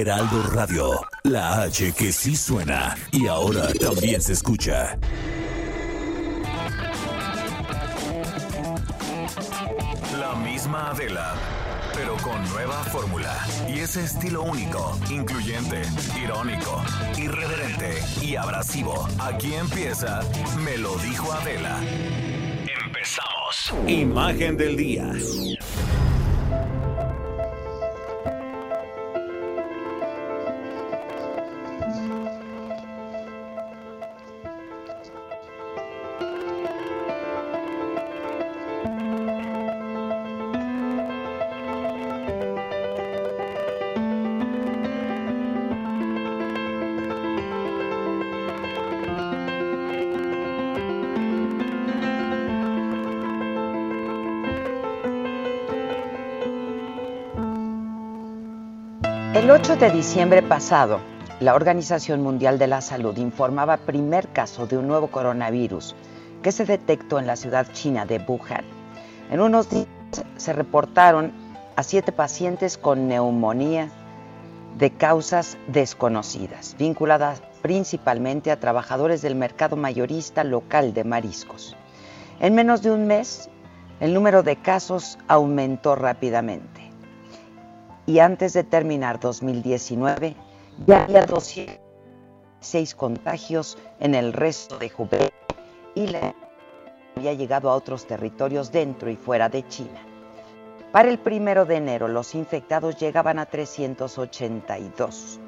Heraldo Radio, la H que sí suena y ahora también se escucha. La misma Adela, pero con nueva fórmula y ese estilo único, incluyente, irónico, irreverente y abrasivo. Aquí empieza Me lo dijo Adela. Empezamos. Imagen del día. 8 de diciembre pasado, la Organización Mundial de la Salud informaba primer caso de un nuevo coronavirus que se detectó en la ciudad china de Wuhan. En unos días se reportaron a siete pacientes con neumonía de causas desconocidas, vinculadas principalmente a trabajadores del mercado mayorista local de mariscos. En menos de un mes, el número de casos aumentó rápidamente y antes de terminar 2019 ya había 206 contagios en el resto de Hubei y la había llegado a otros territorios dentro y fuera de China. Para el primero de enero los infectados llegaban a 382.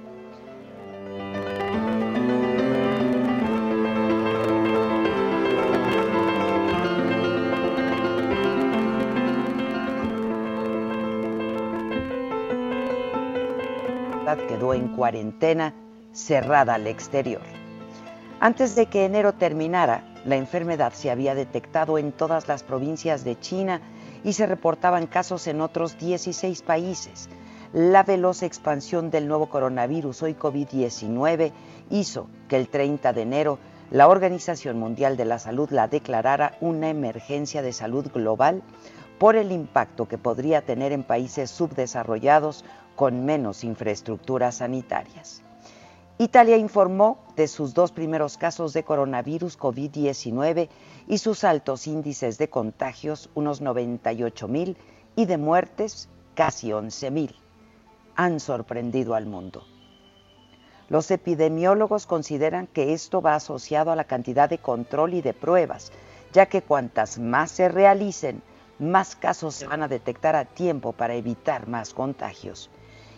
Quedó en cuarentena, cerrada al exterior. Antes de que enero terminara, la enfermedad se había detectado en todas las provincias de China y se reportaban casos en otros 16 países. La veloz expansión del nuevo coronavirus, hoy COVID-19, hizo que el 30 de enero la Organización Mundial de la Salud la declarara una emergencia de salud global por el impacto que podría tener en países subdesarrollados con menos infraestructuras sanitarias. Italia informó de sus dos primeros casos de coronavirus COVID-19 y sus altos índices de contagios, unos 98 mil, y de muertes, casi 11 mil. Han sorprendido al mundo. Los epidemiólogos consideran que esto va asociado a la cantidad de control y de pruebas, ya que cuantas más se realicen, más casos se van a detectar a tiempo para evitar más contagios.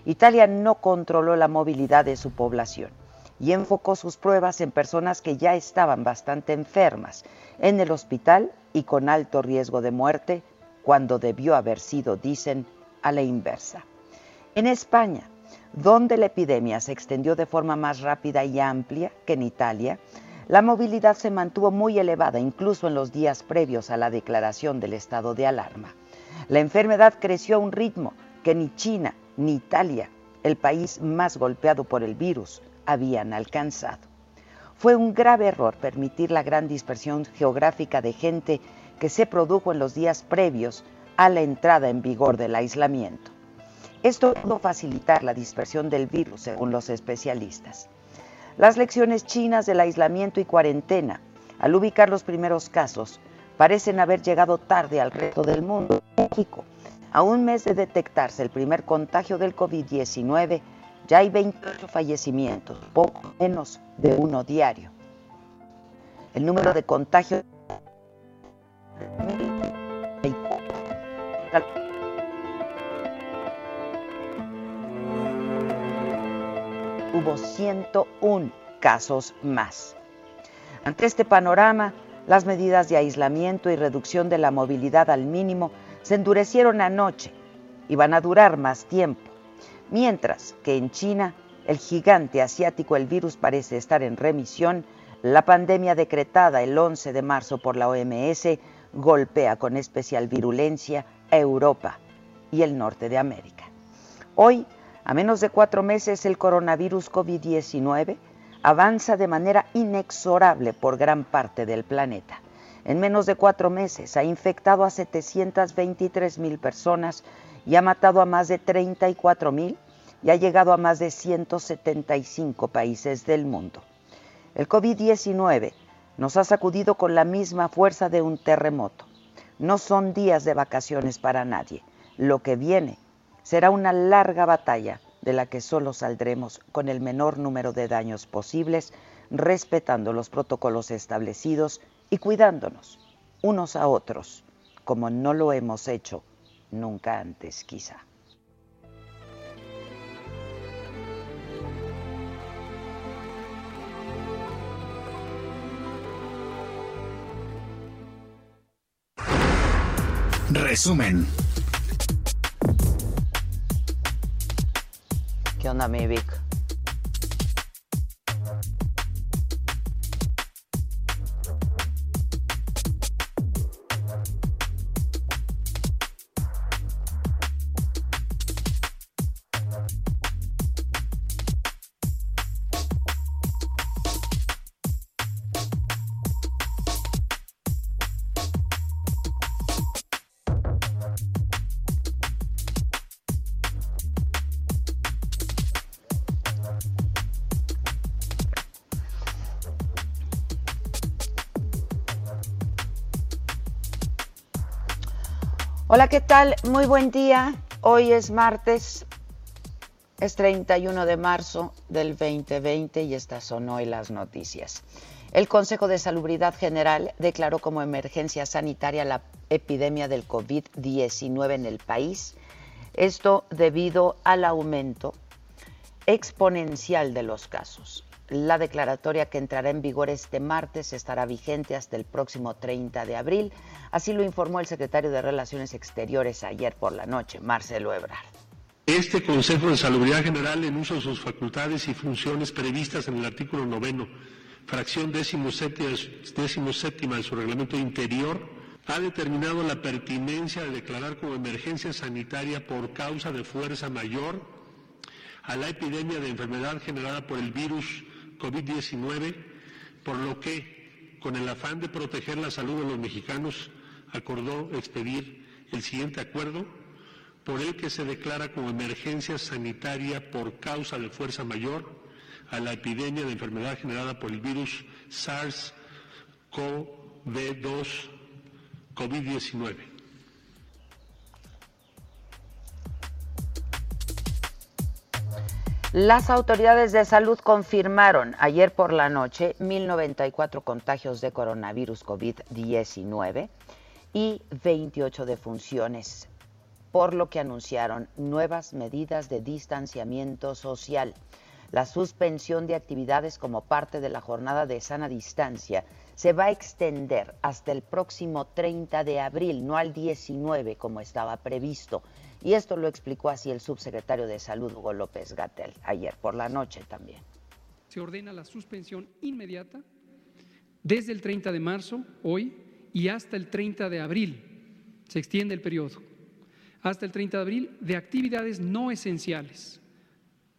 Italia no controló la movilidad de su población y enfocó sus pruebas en personas que ya estaban bastante enfermas, en el hospital y con alto riesgo de muerte, cuando debió haber sido, dicen, a la inversa. En España, donde la epidemia se extendió de forma más rápida y amplia que en Italia, la movilidad se mantuvo muy elevada incluso en los días previos a la declaración del estado de alarma. La enfermedad creció a un ritmo que ni China ni Italia, el país más golpeado por el virus, habían alcanzado. Fue un grave error permitir la gran dispersión geográfica de gente que se produjo en los días previos a la entrada en vigor del aislamiento. Esto pudo facilitar la dispersión del virus, según los especialistas. Las lecciones chinas del aislamiento y cuarentena, al ubicar los primeros casos, parecen haber llegado tarde al resto del mundo. México, a un mes de detectarse el primer contagio del COVID-19, ya hay 28 fallecimientos, poco menos de uno diario. El número de contagios hubo 101 casos más. Ante este panorama, las medidas de aislamiento y reducción de la movilidad al mínimo se endurecieron anoche y van a durar más tiempo. Mientras que en China, el gigante asiático, el virus parece estar en remisión, la pandemia decretada el 11 de marzo por la OMS golpea con especial virulencia a Europa y el norte de América. Hoy, a menos de cuatro meses, el coronavirus COVID-19 avanza de manera inexorable por gran parte del planeta. En menos de cuatro meses ha infectado a 723 mil personas y ha matado a más de 34 mil y ha llegado a más de 175 países del mundo. El COVID-19 nos ha sacudido con la misma fuerza de un terremoto. No son días de vacaciones para nadie. Lo que viene será una larga batalla de la que solo saldremos con el menor número de daños posibles, respetando los protocolos establecidos y cuidándonos unos a otros, como no lo hemos hecho nunca antes quizá. Resumen. ¿Qué onda, mi Vic? Hola, ¿qué tal? Muy buen día. Hoy es martes, es 31 de marzo del 2020 y estas son hoy las noticias. El Consejo de Salubridad General declaró como emergencia sanitaria la epidemia del COVID-19 en el país. Esto debido al aumento exponencial de los casos. La declaratoria que entrará en vigor este martes estará vigente hasta el próximo 30 de abril. Así lo informó el secretario de Relaciones Exteriores ayer por la noche, Marcelo Ebrard. Este Consejo de Salubridad General, en uso de sus facultades y funciones previstas en el artículo noveno, fracción décimo séptima de su reglamento interior, ha determinado la pertinencia de declarar como emergencia sanitaria por causa de fuerza mayor a la epidemia de enfermedad generada por el virus COVID-19, por lo que, con el afán de proteger la salud de los mexicanos, acordó expedir el siguiente acuerdo, por el que se declara como emergencia sanitaria por causa de fuerza mayor a la epidemia de enfermedad generada por el virus SARS-CoV-2 COVID-19 Las autoridades de salud confirmaron ayer por la noche 1.094 contagios de coronavirus COVID-19 y 28 defunciones, por lo que anunciaron nuevas medidas de distanciamiento social. La suspensión de actividades como parte de la jornada de sana distancia se va a extender hasta el próximo 30 de abril, no al 19 como estaba previsto. Y esto lo explicó así el subsecretario de Salud, Hugo López Gatel, ayer por la noche también. Se ordena la suspensión inmediata desde el 30 de marzo, hoy, y hasta el 30 de abril. Se extiende el periodo. Hasta el 30 de abril de actividades no esenciales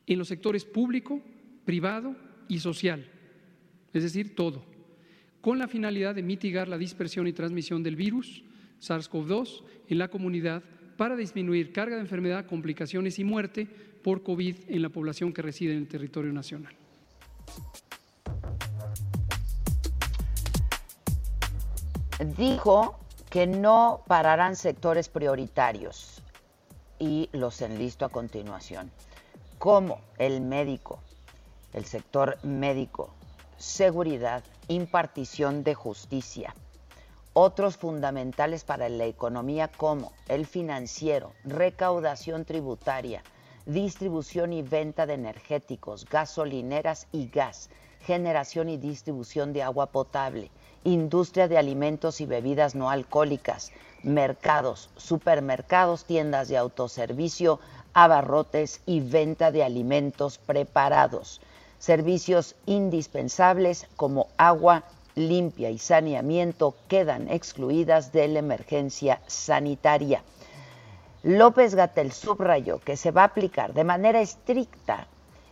en los sectores público, privado y social. Es decir, todo. Con la finalidad de mitigar la dispersión y transmisión del virus SARS-CoV-2 en la comunidad para disminuir carga de enfermedad, complicaciones y muerte por COVID en la población que reside en el territorio nacional. Dijo que no pararán sectores prioritarios y los enlisto a continuación, como el médico, el sector médico, seguridad, impartición de justicia, otros fundamentales para la economía como el financiero, recaudación tributaria, distribución y venta de energéticos, gasolineras y gas, generación y distribución de agua potable, industria de alimentos y bebidas no alcohólicas, mercados, supermercados, tiendas de autoservicio, abarrotes y venta de alimentos preparados. Servicios indispensables como agua limpia y saneamiento quedan excluidas de la emergencia sanitaria. López Gatel subrayó que se va a aplicar de manera estricta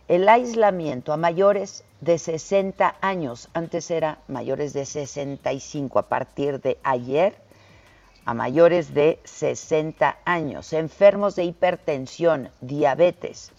el aislamiento a mayores de 60 años. Antes era mayores de 65. A partir de ayer, a mayores de 60 años. Enfermos de hipertensión, diabetes,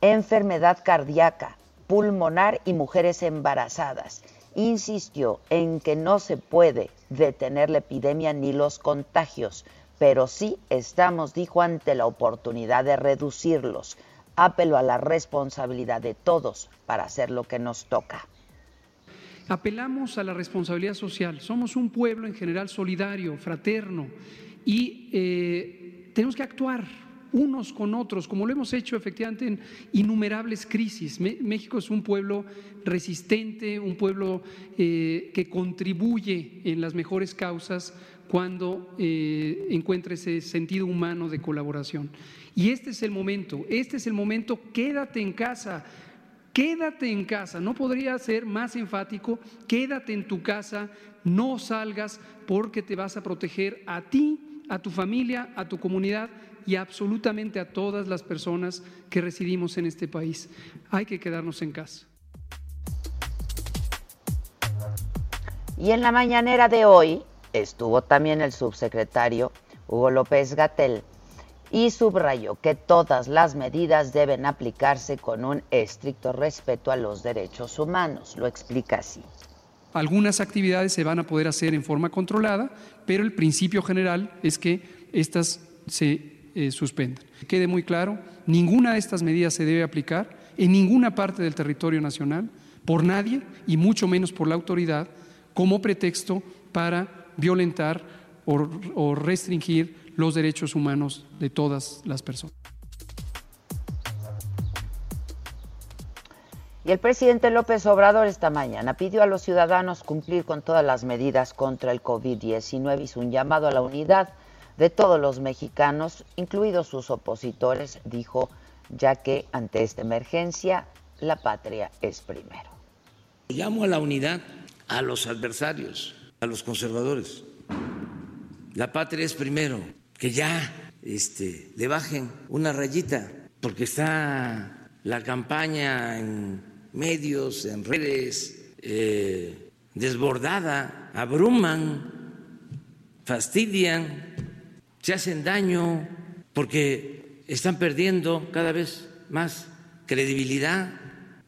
enfermedad cardíaca, pulmonar y mujeres embarazadas. Insistió en que no se puede detener la epidemia ni los contagios, pero sí estamos, dijo, ante la oportunidad de reducirlos. Apelo a la responsabilidad de todos para hacer lo que nos toca. Apelamos a la responsabilidad social. Somos un pueblo en general solidario, fraterno, y eh, tenemos que actuar unos con otros, como lo hemos hecho efectivamente en innumerables crisis. México es un pueblo resistente, un pueblo eh, que contribuye en las mejores causas cuando eh, encuentra ese sentido humano de colaboración. Y este es el momento, este es el momento, quédate en casa, quédate en casa, no podría ser más enfático, quédate en tu casa, no salgas porque te vas a proteger a ti, a tu familia, a tu comunidad y absolutamente a todas las personas que residimos en este país. Hay que quedarnos en casa. Y en la mañanera de hoy estuvo también el subsecretario Hugo López Gatel y subrayó que todas las medidas deben aplicarse con un estricto respeto a los derechos humanos. Lo explica así. Algunas actividades se van a poder hacer en forma controlada, pero el principio general es que estas se eh, suspendan. Quede muy claro, ninguna de estas medidas se debe aplicar en ninguna parte del territorio nacional por nadie y mucho menos por la autoridad como pretexto para violentar o restringir los derechos humanos de todas las personas. Y el presidente López Obrador esta mañana pidió a los ciudadanos cumplir con todas las medidas contra el COVID-19. Hizo un llamado a la unidad de todos los mexicanos, incluidos sus opositores, dijo, ya que ante esta emergencia la patria es primero. Llamo a la unidad a los adversarios, a los conservadores. La patria es primero, que ya este, le bajen una rayita, porque está la campaña en medios, en redes, eh, desbordada, abruman, fastidian se hacen daño porque están perdiendo cada vez más credibilidad.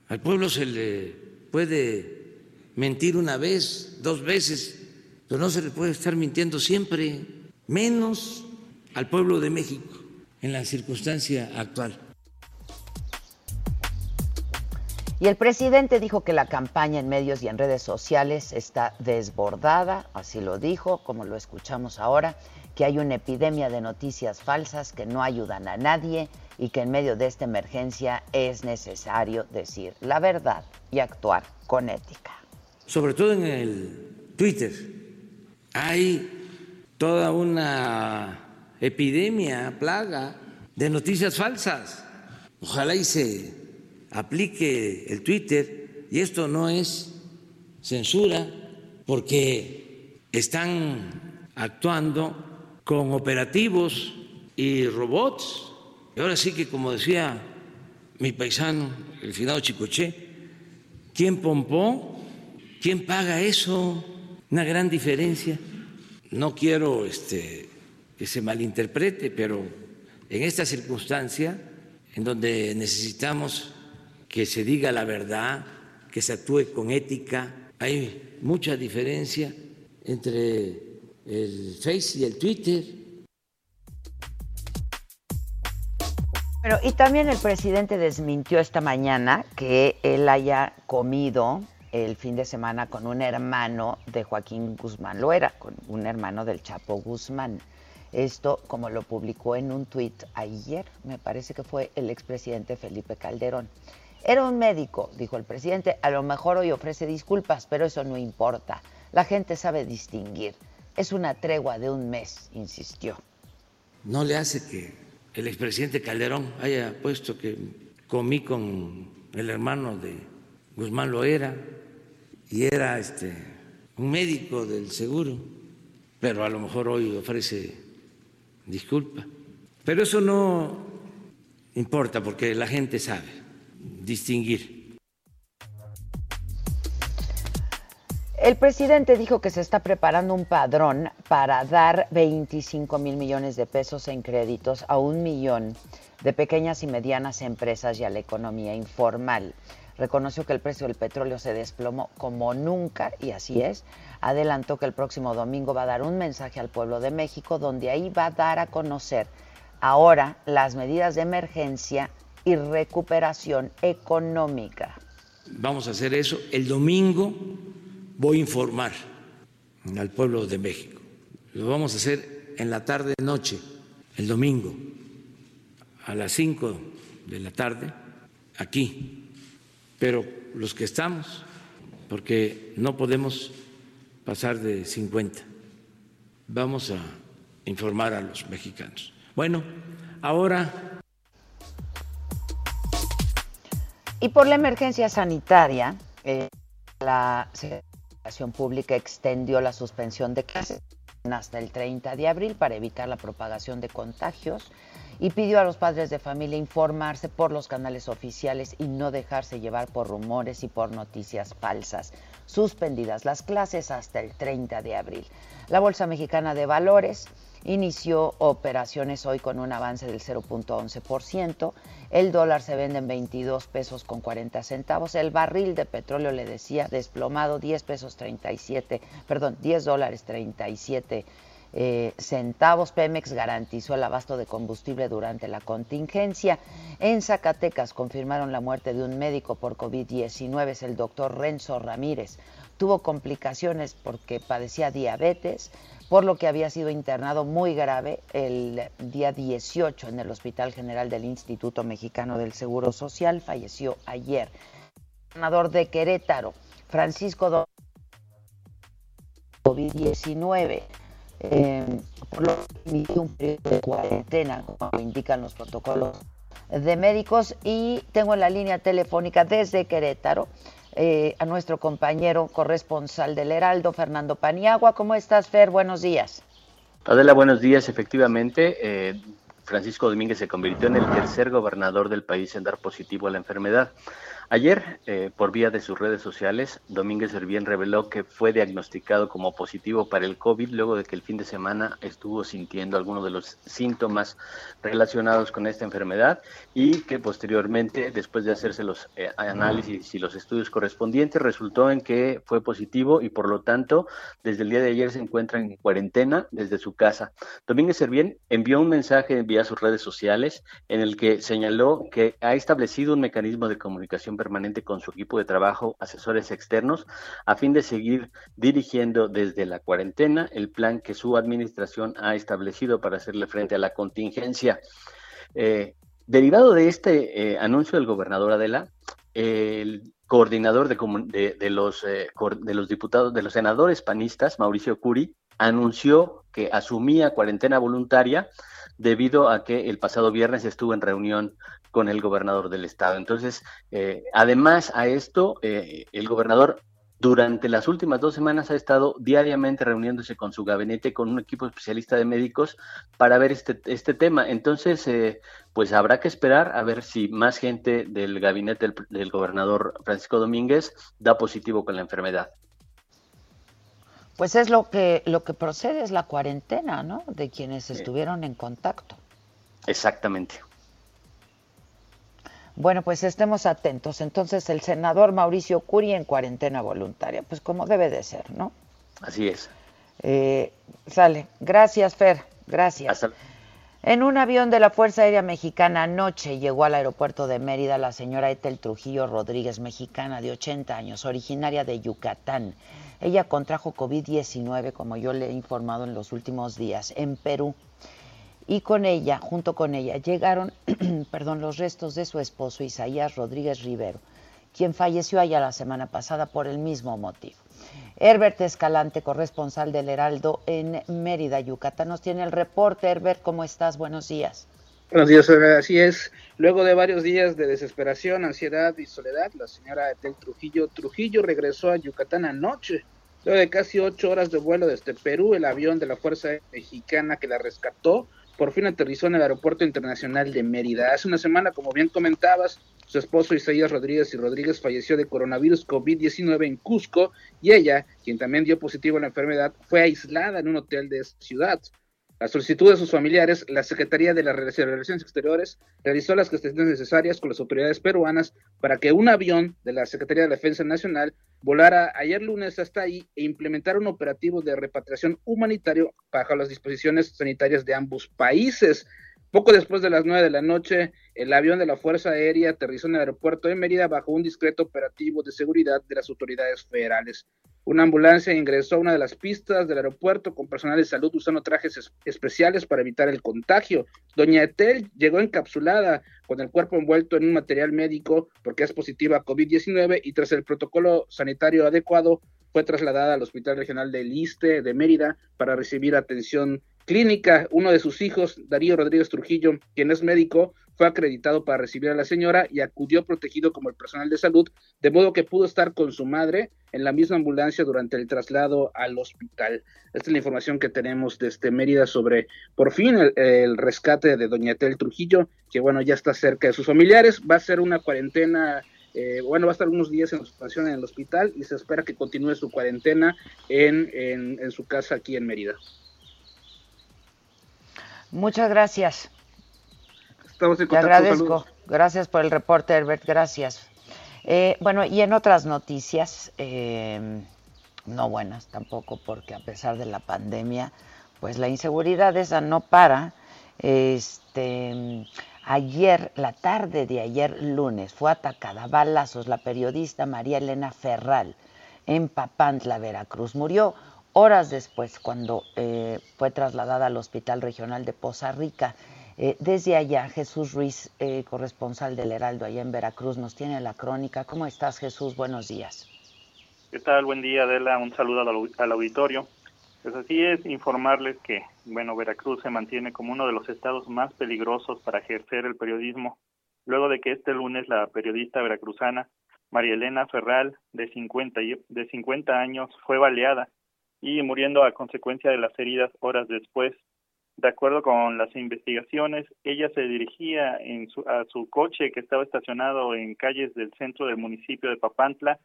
Al pueblo se le puede mentir una vez, dos veces, pero no se le puede estar mintiendo siempre, menos al pueblo de México en la circunstancia actual. Y el presidente dijo que la campaña en medios y en redes sociales está desbordada, así lo dijo, como lo escuchamos ahora, que hay una epidemia de noticias falsas que no ayudan a nadie y que en medio de esta emergencia es necesario decir la verdad y actuar con ética. Sobre todo en el Twitter hay toda una epidemia, plaga de noticias falsas. Ojalá y se aplique el Twitter y esto no es censura porque están actuando con operativos y robots. Y ahora sí que, como decía mi paisano, el finado Chicoche, ¿quién pompó? ¿Quién paga eso? Una gran diferencia. No quiero este, que se malinterprete, pero en esta circunstancia, en donde necesitamos que se diga la verdad, que se actúe con ética, hay mucha diferencia entre el Face y el Twitter. Pero, y también el presidente desmintió esta mañana que él haya comido el fin de semana con un hermano de Joaquín Guzmán. Lo era, con un hermano del Chapo Guzmán. Esto, como lo publicó en un tuit ayer, me parece que fue el expresidente Felipe Calderón. Era un médico, dijo el presidente, a lo mejor hoy ofrece disculpas, pero eso no importa La gente sabe distinguir. Es una tregua de un mes, insistió. No le hace que el expresidente Calderón haya puesto que comí con el hermano de Guzmán Loera y era este un médico del seguro, pero a lo mejor hoy ofrece disculpa. Pero eso no importa porque la gente sabe distinguir El presidente dijo que se está preparando un padrón para dar 25 mil millones de pesos en créditos a un millón de pequeñas y medianas empresas y a la economía informal. Reconoció que el precio del petróleo se desplomó como nunca, y así es. Adelantó que el próximo domingo va a dar un mensaje al pueblo de México, donde ahí va a dar a conocer ahora las medidas de emergencia y recuperación económica. Vamos a hacer eso el domingo voy a informar al pueblo de México. Lo vamos a hacer en la tarde noche, el domingo, a las 5 de la tarde, aquí. Pero los que estamos, porque no podemos pasar de 50, vamos a informar a los mexicanos. Bueno, ahora... Y por la emergencia sanitaria, eh, la Pública extendió la suspensión de clases hasta el 30 de abril para evitar la propagación de contagios y pidió a los padres de familia informarse por los canales oficiales y no dejarse llevar por rumores y por noticias falsas. Suspendidas las clases hasta el 30 de abril. La Bolsa Mexicana de Valores inició operaciones hoy con un avance del 0.11%. El dólar se vende en 22 pesos con 40 centavos. El barril de petróleo, le decía, desplomado 10 pesos 37, perdón, 10 dólares 37 eh, centavos. Pemex garantizó el abasto de combustible durante la contingencia. En Zacatecas confirmaron la muerte de un médico por COVID-19, es el doctor Renzo Ramírez. Tuvo complicaciones porque padecía diabetes, por lo que había sido internado muy grave el día 18 en el Hospital General del Instituto Mexicano del Seguro Social. Falleció ayer. El gobernador de Querétaro, Francisco COVID-19. Eh, por lo que inició un periodo de cuarentena, como indican los protocolos de médicos, y tengo en la línea telefónica desde Querétaro eh, a nuestro compañero corresponsal del Heraldo, Fernando Paniagua. ¿Cómo estás, Fer? Buenos días. Adela, buenos días. Efectivamente, eh, Francisco Domínguez se convirtió en el tercer gobernador del país en dar positivo a la enfermedad. Ayer, eh, por vía de sus redes sociales, Domínguez Servién reveló que fue diagnosticado como positivo para el COVID luego de que el fin de semana estuvo sintiendo algunos de los síntomas relacionados con esta enfermedad y que posteriormente, después de hacerse los eh, análisis y los estudios correspondientes, resultó en que fue positivo y por lo tanto, desde el día de ayer se encuentra en cuarentena desde su casa. Domínguez Servién envió un mensaje vía sus redes sociales en el que señaló que ha establecido un mecanismo de comunicación permanente con su equipo de trabajo, asesores externos, a fin de seguir dirigiendo desde la cuarentena el plan que su administración ha establecido para hacerle frente a la contingencia. Eh, derivado de este eh, anuncio del gobernador Adela, el coordinador de, de, los, eh, de los diputados, de los senadores panistas, Mauricio Curi, anunció que asumía cuarentena voluntaria debido a que el pasado viernes estuvo en reunión con el gobernador del estado. Entonces, eh, además a esto, eh, el gobernador durante las últimas dos semanas ha estado diariamente reuniéndose con su gabinete, con un equipo especialista de médicos para ver este, este tema. Entonces, eh, pues habrá que esperar a ver si más gente del gabinete del, gobernador Francisco Domínguez da positivo con la enfermedad. Pues es lo que, lo que procede, es la cuarentena, ¿no? De quienes estuvieron en contacto. Exactamente. Bueno, pues estemos atentos. Entonces, el senador Mauricio Curi en cuarentena voluntaria, pues como debe de ser, ¿no? Así es. Eh, sale. Gracias, Fer. Gracias. En un avión de la Fuerza Aérea Mexicana anoche llegó al aeropuerto de Mérida la señora Etel Trujillo Rodríguez, mexicana de 80 años, originaria de Yucatán. Ella contrajo COVID-19, como yo le he informado en los últimos días, en Perú y con ella, junto con ella, llegaron perdón, los restos de su esposo Isaías Rodríguez Rivero, quien falleció allá la semana pasada por el mismo motivo. Herbert Escalante, corresponsal del Heraldo en Mérida, Yucatán. Nos tiene el reporte. Herbert, ¿cómo estás? Buenos días. Buenos días, así es. Luego de varios días de desesperación, ansiedad y soledad, la señora Etel Trujillo Trujillo regresó a Yucatán anoche. Luego de casi ocho horas de vuelo desde Perú, el avión de la Fuerza Mexicana que la rescató por fin aterrizó en el Aeropuerto Internacional de Mérida. Hace una semana, como bien comentabas, su esposo Isaías Rodríguez y Rodríguez falleció de coronavirus COVID-19 en Cusco y ella, quien también dio positivo a la enfermedad, fue aislada en un hotel de esa ciudad. A solicitud de sus familiares, la Secretaría de las Relaciones Exteriores realizó las gestiones necesarias con las autoridades peruanas para que un avión de la Secretaría de Defensa Nacional volara ayer lunes hasta ahí e implementara un operativo de repatriación humanitario bajo las disposiciones sanitarias de ambos países. Poco después de las nueve de la noche, el avión de la Fuerza Aérea aterrizó en el aeropuerto de Mérida bajo un discreto operativo de seguridad de las autoridades federales. Una ambulancia ingresó a una de las pistas del aeropuerto con personal de salud usando trajes especiales para evitar el contagio. Doña Etel llegó encapsulada con el cuerpo envuelto en un material médico porque es positiva a COVID-19 y tras el protocolo sanitario adecuado fue trasladada al Hospital Regional del Iste de Mérida para recibir atención clínica. Uno de sus hijos, Darío Rodríguez Trujillo, quien es médico, fue acreditado para recibir a la señora y acudió protegido como el personal de salud, de modo que pudo estar con su madre en la misma ambulancia durante el traslado al hospital. Esta es la información que tenemos desde Mérida sobre, por fin, el, rescate de Doña Tel Trujillo, que bueno, ya está cerca de sus familiares. Va a ser una cuarentena eh, bueno, va a estar unos días en observación en el hospital y se espera que continúe su cuarentena en, en su casa aquí en Mérida. Muchas gracias. Te agradezco. Gracias por el reporte, Herbert. Gracias. Eh, bueno, y en otras noticias, eh, no buenas tampoco, porque a pesar de la pandemia, pues la inseguridad esa no para. Este, ayer, la tarde de ayer lunes, fue atacada a balazos la periodista María Elena Ferral en Papantla, Veracruz. Murió horas después cuando eh, fue trasladada al Hospital Regional de Poza Rica. Eh, desde allá, Jesús Ruiz, eh, corresponsal del Heraldo allá en Veracruz, nos tiene la crónica. ¿Cómo estás, Jesús? Buenos días. ¿Qué tal? Buen día, Adela. Un saludo al, auditorio. Pues así es, informarles que, bueno, Veracruz se mantiene como uno de los estados más peligrosos para ejercer el periodismo, luego de que este lunes la periodista veracruzana María Elena Ferral, de 50, de 50 años, fue baleada y muriendo a consecuencia de las heridas horas después. De acuerdo con las investigaciones, ella se dirigía en su, a su coche que estaba estacionado en calles del centro del municipio de Papantla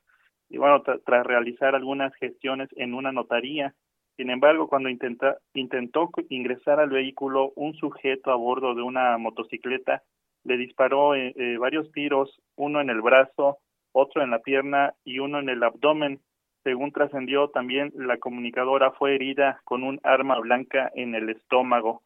y bueno, tras realizar algunas gestiones en una notaría. Sin embargo, cuando intentó ingresar al vehículo, un sujeto a bordo de una motocicleta le disparó eh, eh, varios tiros, uno en el brazo, otro en la pierna y uno en el abdomen, según trascendió, también la comunicadora fue herida con un arma blanca en el estómago.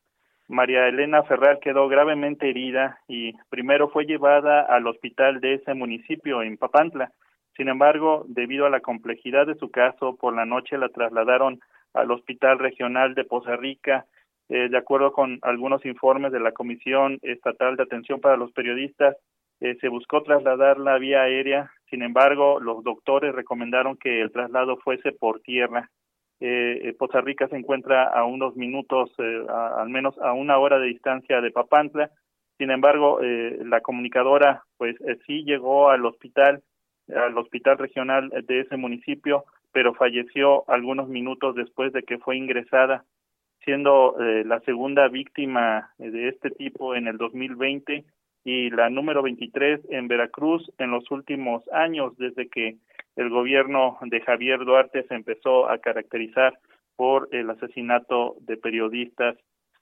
María Elena Ferral quedó gravemente herida y primero fue llevada al hospital de ese municipio en Papantla. Sin embargo, debido a la complejidad de su caso, por la noche la trasladaron al Hospital Regional de Poza Rica. Eh, de acuerdo con algunos informes de la Comisión Estatal de Atención para los Periodistas, eh, se buscó trasladar la vía aérea, sin embargo, los doctores recomendaron que el traslado fuese por tierra. Eh, eh Poza Rica se encuentra a unos minutos, eh, al menos a una hora de distancia de Papantla. Sin embargo, la comunicadora, pues sí llegó al hospital, al hospital regional de ese municipio, pero falleció algunos minutos después de que fue ingresada, siendo la segunda víctima de este tipo en el 2020 y la número 23 en Veracruz en los últimos años, desde que el gobierno de Javier Duarte se empezó a caracterizar por el asesinato de periodistas.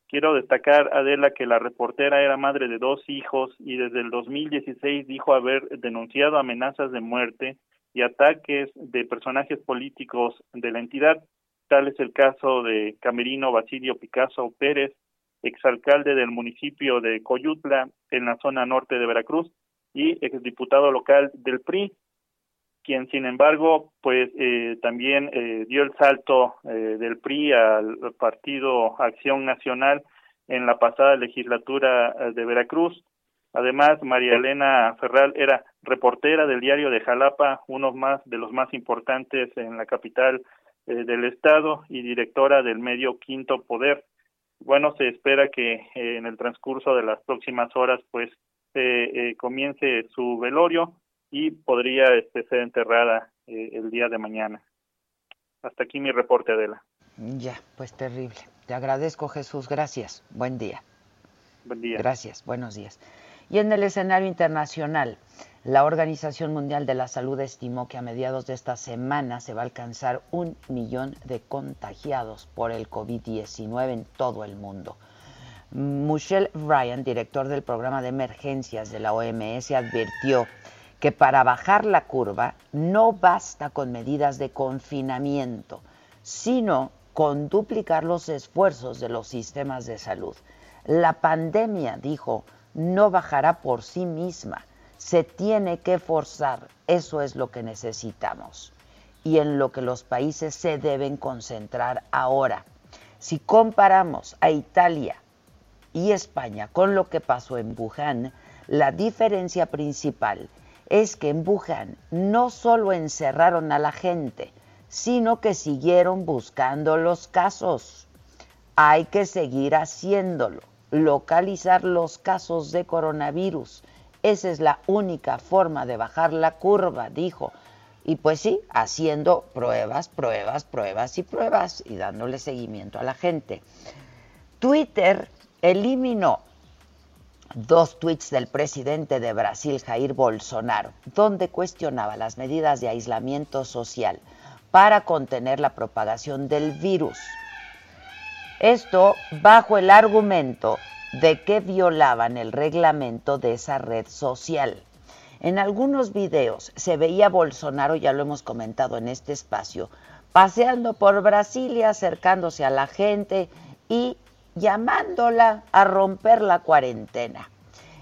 Quiero destacar, Adela, que la reportera era madre de dos hijos y desde el 2016 dijo haber denunciado amenazas de muerte y ataques de personajes políticos de la entidad. Tal es el caso de Camerino Basilio Picasso Pérez, exalcalde del municipio de Coyutla, en la zona norte de Veracruz, y exdiputado local del PRI, quien sin embargo, pues eh, también eh, dio el salto eh, del PRI al partido Acción Nacional en la pasada legislatura de Veracruz. Además, María Elena Ferral era reportera del diario de Jalapa, uno más de los más importantes en la capital eh, del estado y directora del medio Quinto Poder. Bueno, se espera que eh, en el transcurso de las próximas horas, pues, eh, comience su velorio y podría este, ser enterrada el día de mañana. Hasta aquí mi reporte, Adela. Ya, pues terrible. Te agradezco, Jesús. Gracias. Buen día. Buen día. Gracias. Buenos días. Y en el escenario internacional, la Organización Mundial de la Salud estimó que a mediados de esta semana se va a alcanzar un millón de contagiados por el COVID-19 en todo el mundo. Michelle Ryan, director del programa de emergencias de la OMS, advirtió que para bajar la curva no basta con medidas de confinamiento, sino con duplicar los esfuerzos de los sistemas de salud. La pandemia, dijo, no bajará por sí misma se tiene que forzar. Eso es lo que necesitamos y en lo que los países se deben concentrar ahora. Si comparamos a Italia y España con lo que pasó en Wuhan, la diferencia principal es que en Wuhan no solo encerraron a la gente, sino que siguieron buscando los casos. Hay que seguir haciéndolo, localizar los casos de coronavirus esa es la única forma de bajar la curva, dijo. Y pues sí, haciendo pruebas, pruebas, pruebas y pruebas y dándole seguimiento a la gente. Twitter eliminó dos tweets del presidente de Brasil, Jair Bolsonaro, donde cuestionaba las medidas de aislamiento social para contener la propagación del virus. Esto bajo el argumento de que violaban el reglamento de esa red social. En algunos videos se veía Bolsonaro, ya lo hemos comentado en este espacio, paseando por Brasilia, acercándose a la gente y llamándola a romper la cuarentena.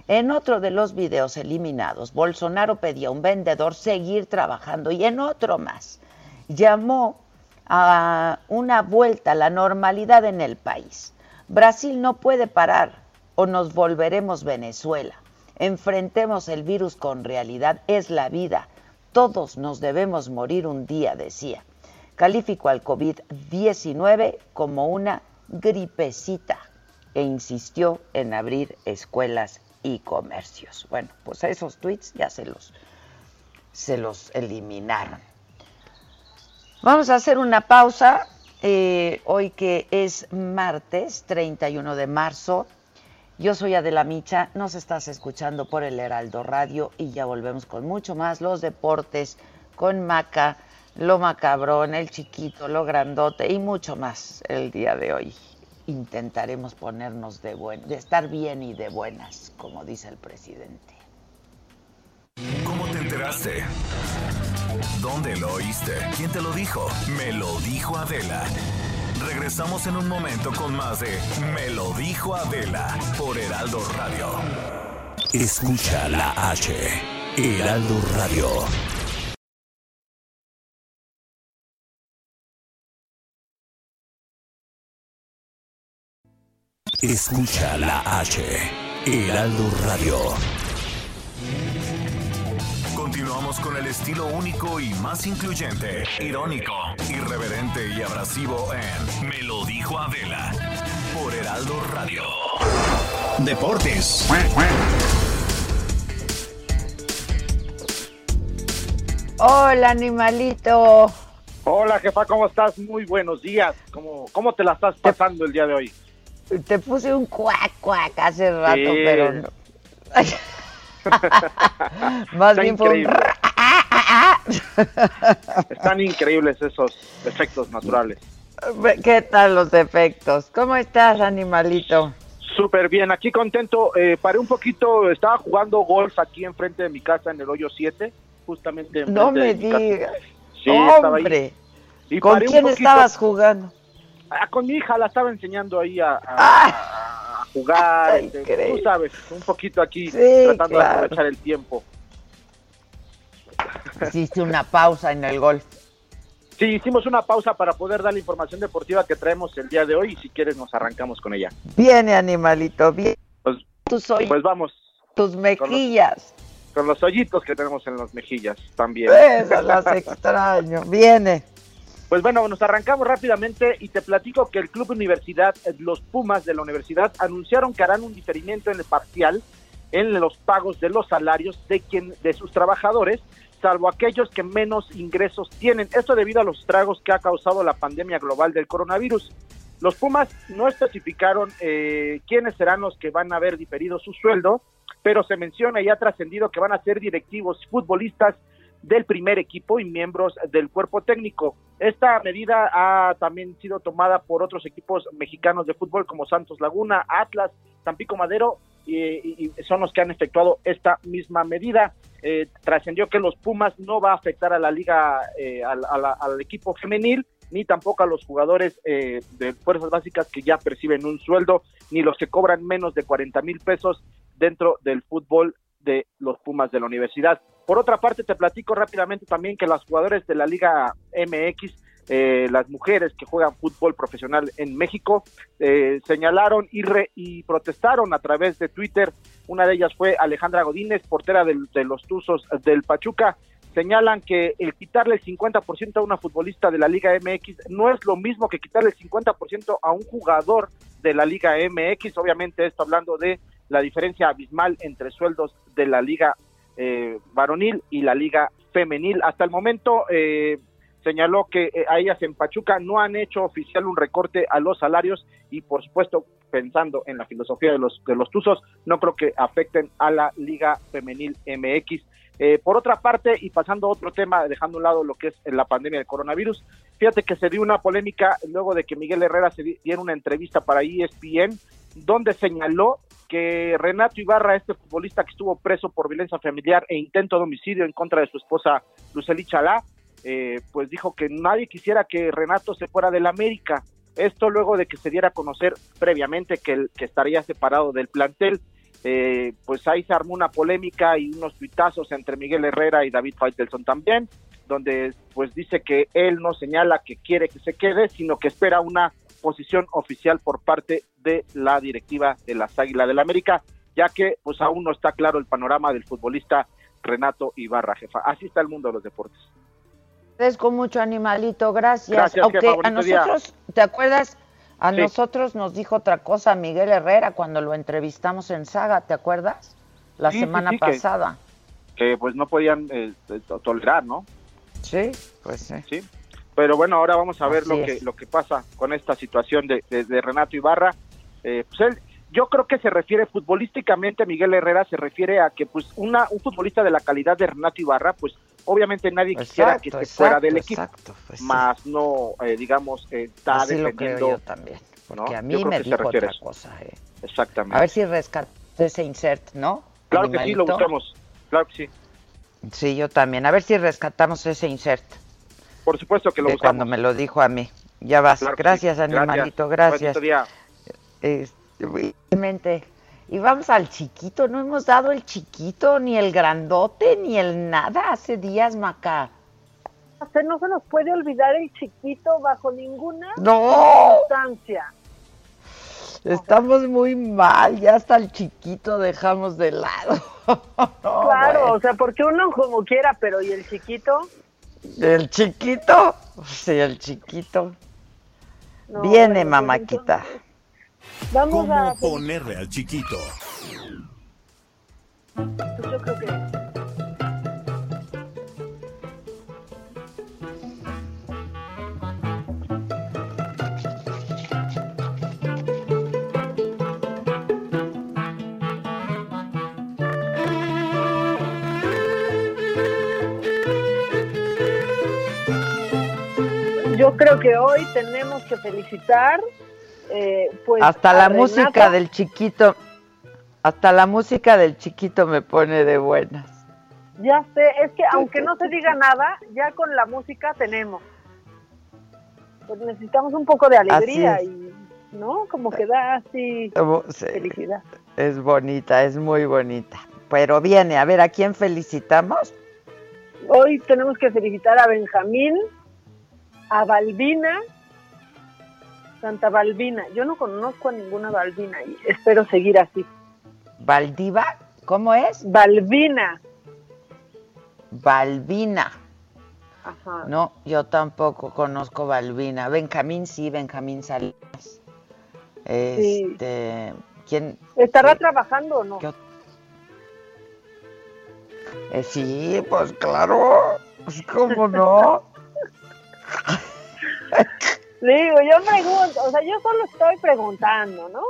En otro de los videos eliminados, Bolsonaro pedía a un vendedor seguir trabajando y en otro más llamó a una vuelta a la normalidad en el país. Brasil no puede parar o nos volveremos Venezuela. Enfrentemos el virus con realidad, es la vida. Todos nos debemos morir un día, decía. Calificó al COVID-19 como una gripecita e insistió en abrir escuelas y comercios. Bueno, pues a esos tweets ya se los, se los eliminaron. Vamos a hacer una pausa. Eh, hoy que es martes 31 de marzo, yo soy Adela Micha, nos estás escuchando por el Heraldo Radio y ya volvemos con mucho más, los deportes, con Maca, lo macabrón, el chiquito, lo grandote y mucho más el día de hoy. Intentaremos ponernos de buen, de estar bien y de buenas, como dice el presidente. ¿Cómo te enteraste? ¿Dónde lo oíste? ¿Quién te lo dijo? Me lo dijo Adela. Regresamos en un momento con más de Me lo dijo Adela por Heraldo Radio. Escucha la H. Heraldo Radio. Escucha la H. Heraldo Radio. Con el estilo único y más incluyente, irónico, irreverente y abrasivo en Me lo dijo Adela por Heraldo Radio. Deportes. Hola, animalito. Hola, jefa, ¿cómo estás? Muy buenos días. ¿Cómo, cómo te la estás pasando el día de hoy? Te puse un cuac cuac hace rato, pero no. Más bien fue Están increíbles esos efectos naturales. ¿Qué tal los efectos? ¿Cómo estás, animalito? Súper bien, aquí contento. Eh, paré un poquito, estaba jugando golf aquí enfrente de mi casa en el hoyo 7, justamente No me digas. Sí, ¡Hombre! Y ¿Con quién estabas jugando? Ah, con mi hija, la estaba enseñando ahí a, a, jugar. Este, tú sabes, un poquito aquí tratando de aprovechar el tiempo. Hiciste una pausa en el golf. Sí, hicimos una pausa para poder dar la información deportiva que traemos el día de hoy y si quieres nos arrancamos con ella. Viene, animalito, bien. Pues, Tú soy. Pues vamos. tus mejillas. Con los, hoyitos que tenemos en las mejillas también. Esas las extraño. Viene. Pues bueno, nos arrancamos rápidamente y te platico que el Club Universidad, los Pumas de la universidad, anunciaron que harán un diferimiento en el parcial en los pagos de los salarios de quien de sus trabajadores, salvo aquellos que menos ingresos tienen. Esto debido a los estragos que ha causado la pandemia global del coronavirus. Los Pumas no especificaron eh, quiénes serán los que van a haber diferido su sueldo, pero se menciona y ha trascendido que van a ser directivos futbolistas del primer equipo y miembros del cuerpo técnico. Esta medida ha también sido tomada por otros equipos mexicanos de fútbol como Santos Laguna, Atlas, Tampico Madero y, son los que han efectuado esta misma medida. Eh, trascendió que los Pumas no va a afectar a la liga, eh, al, equipo femenil, ni tampoco a los jugadores eh, de fuerzas básicas que ya perciben un sueldo, ni los que cobran menos de 40 mil pesos dentro del fútbol de los Pumas de la universidad. Por otra parte, te platico rápidamente también que los jugadores de la Liga MX, eh, las mujeres que juegan fútbol profesional en México, eh, señalaron y, y protestaron a través de Twitter. Una de ellas fue Alejandra Godínez, portera de los Tuzos del Pachuca, señalan que el quitarle el 50% a una futbolista de la Liga MX no es lo mismo que quitarle el 50% a un jugador de la Liga MX. Obviamente esto hablando de la diferencia abismal entre sueldos de la Liga eh, varonil y la Liga femenil. Hasta el momento eh, señaló que eh, a ellas en Pachuca no han hecho oficial un recorte a los salarios y por supuesto pensando en la filosofía de los de los Tuzos no creo que afecten a la Liga femenil MX eh, por otra parte, y pasando a otro tema, dejando a un lado lo que es la pandemia del coronavirus, fíjate que se dio una polémica luego de que Miguel Herrera se diera una entrevista para ESPN, donde señaló que Renato Ibarra, este futbolista que estuvo preso por violencia familiar e intento de homicidio en contra de su esposa Lucely Chalá, eh, pues dijo que nadie quisiera que Renato se fuera del América. Esto luego de que se diera a conocer previamente que, que estaría separado del plantel. Eh, pues ahí se armó una polémica y unos tuitazos entre Miguel Herrera y David Faitelson también, donde pues dice que él no señala que quiere que se quede, sino que espera una posición oficial por parte de la directiva de las Águilas del América, ya que pues aún no está claro el panorama del futbolista Renato Ibarra, jefa. Así está el mundo de los deportes. Con mucho, animalito. Gracias. Gracias a nosotros, ¿te acuerdas? A nosotros nos dijo otra cosa Miguel Herrera cuando lo entrevistamos en Saga, ¿te acuerdas? La semana pasada. Que, pues no podían eh, tolerar, ¿no? Sí, pues sí. Sí. Pero bueno, ahora vamos a ver lo que lo que pasa con esta situación de, de, Renato Ibarra. Eh, pues él, yo creo que se refiere futbolísticamente Miguel Herrera se refiere a que pues una un futbolista de la calidad de Renato Ibarra pues obviamente nadie quisiera que esté fuera del equipo, pues más no, eh, digamos, eh, está Así defendiendo. Lo yo también, porque a mí me dijo otra cosa. Eh. Exactamente. A ver si rescató ese insert, ¿no? Claro que sí, lo buscamos, claro que sí. Sí, yo también. A ver si rescatamos ese insert. Por supuesto que lo de buscamos. Cuando me lo dijo a mí. Ya vas. gracias, animalito, gracias. gracias. Este, y vamos al chiquito, no hemos dado el chiquito, ni el grandote, ni el nada hace días, Maca. no se nos puede olvidar el chiquito bajo ninguna no. circunstancia. Estamos muy mal, ya hasta el chiquito dejamos de lado. claro, o sea, porque uno como quiera, pero ¿y el chiquito? ¿El chiquito? Sí, el chiquito. Viene, mamáquita. Vamos ¿Cómo ponerle al chiquito? Pues yo creo que yo creo que hoy tenemos que felicitar eh, pues, hasta la música del chiquito, hasta la música del chiquito me pone de buenas. Ya sé, es que aunque no se diga nada, ya con la música tenemos. Pues necesitamos un poco de alegría y, ¿no? Como que da así felicidad. Es bonita, es muy bonita. Pero viene, a ver, ¿a quién felicitamos? Hoy tenemos que felicitar a Benjamín, a Balbina, Santa Balbina. Yo no conozco a ninguna Balbina y espero seguir así. ¿Valdiva? ¿Cómo es? Balbina. Balbina. Ajá. No, yo tampoco conozco Balbina. Benjamín sí, Benjamín Salinas. Este, ¿quién? ¿Estará trabajando o no? Eh, sí, pues claro. Pues, ¿Cómo no? Digo, yo pregunto, o sea, yo solo estoy preguntando, ¿no?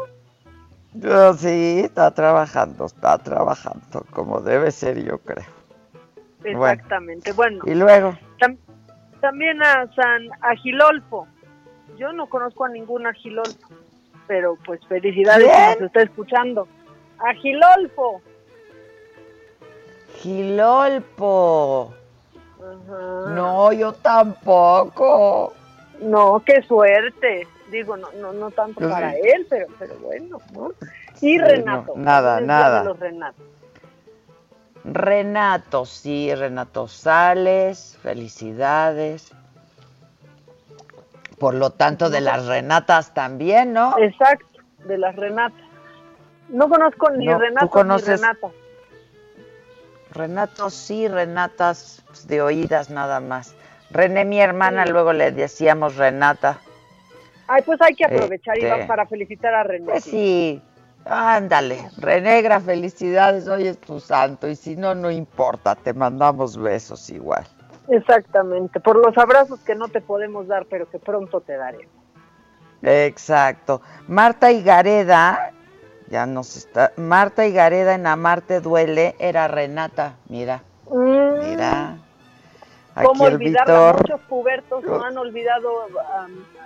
Yo sí, está trabajando, está trabajando, como debe ser, yo creo. Exactamente, bueno. y luego. también a San Agilolfo. Yo no conozco a ningún Agilolfo, pero pues felicidades que nos está escuchando. Agilolfo. Gilolfo. No, yo tampoco. No, qué suerte. Digo, no, no, no tanto para él, pero, pero bueno, ¿no? Y Renato. nada, nada. Los Renato. Renato, sí, Renato Sales, felicidades. Por lo tanto, de las Renatas también, ¿no? Exacto, de las Renatas. No conozco ni Renato ni Renata. Renato sí, Renatas pues, de oídas nada más. René, mi hermana, luego le decíamos Renata. Ay, pues hay que aprovechar, este... para felicitar a René. Pues sí, ándale. Renegra, felicidades, hoy es tu santo. Y si no, no importa, te mandamos besos igual. Exactamente, por los abrazos que no te podemos dar, pero que pronto te daremos. Exacto. Marta Gareda ya nos está. Marta Gareda en Amarte Duele era Renata, mira. Mm. Mira. ¿Cómo olvidar Muchos pubertos no han olvidado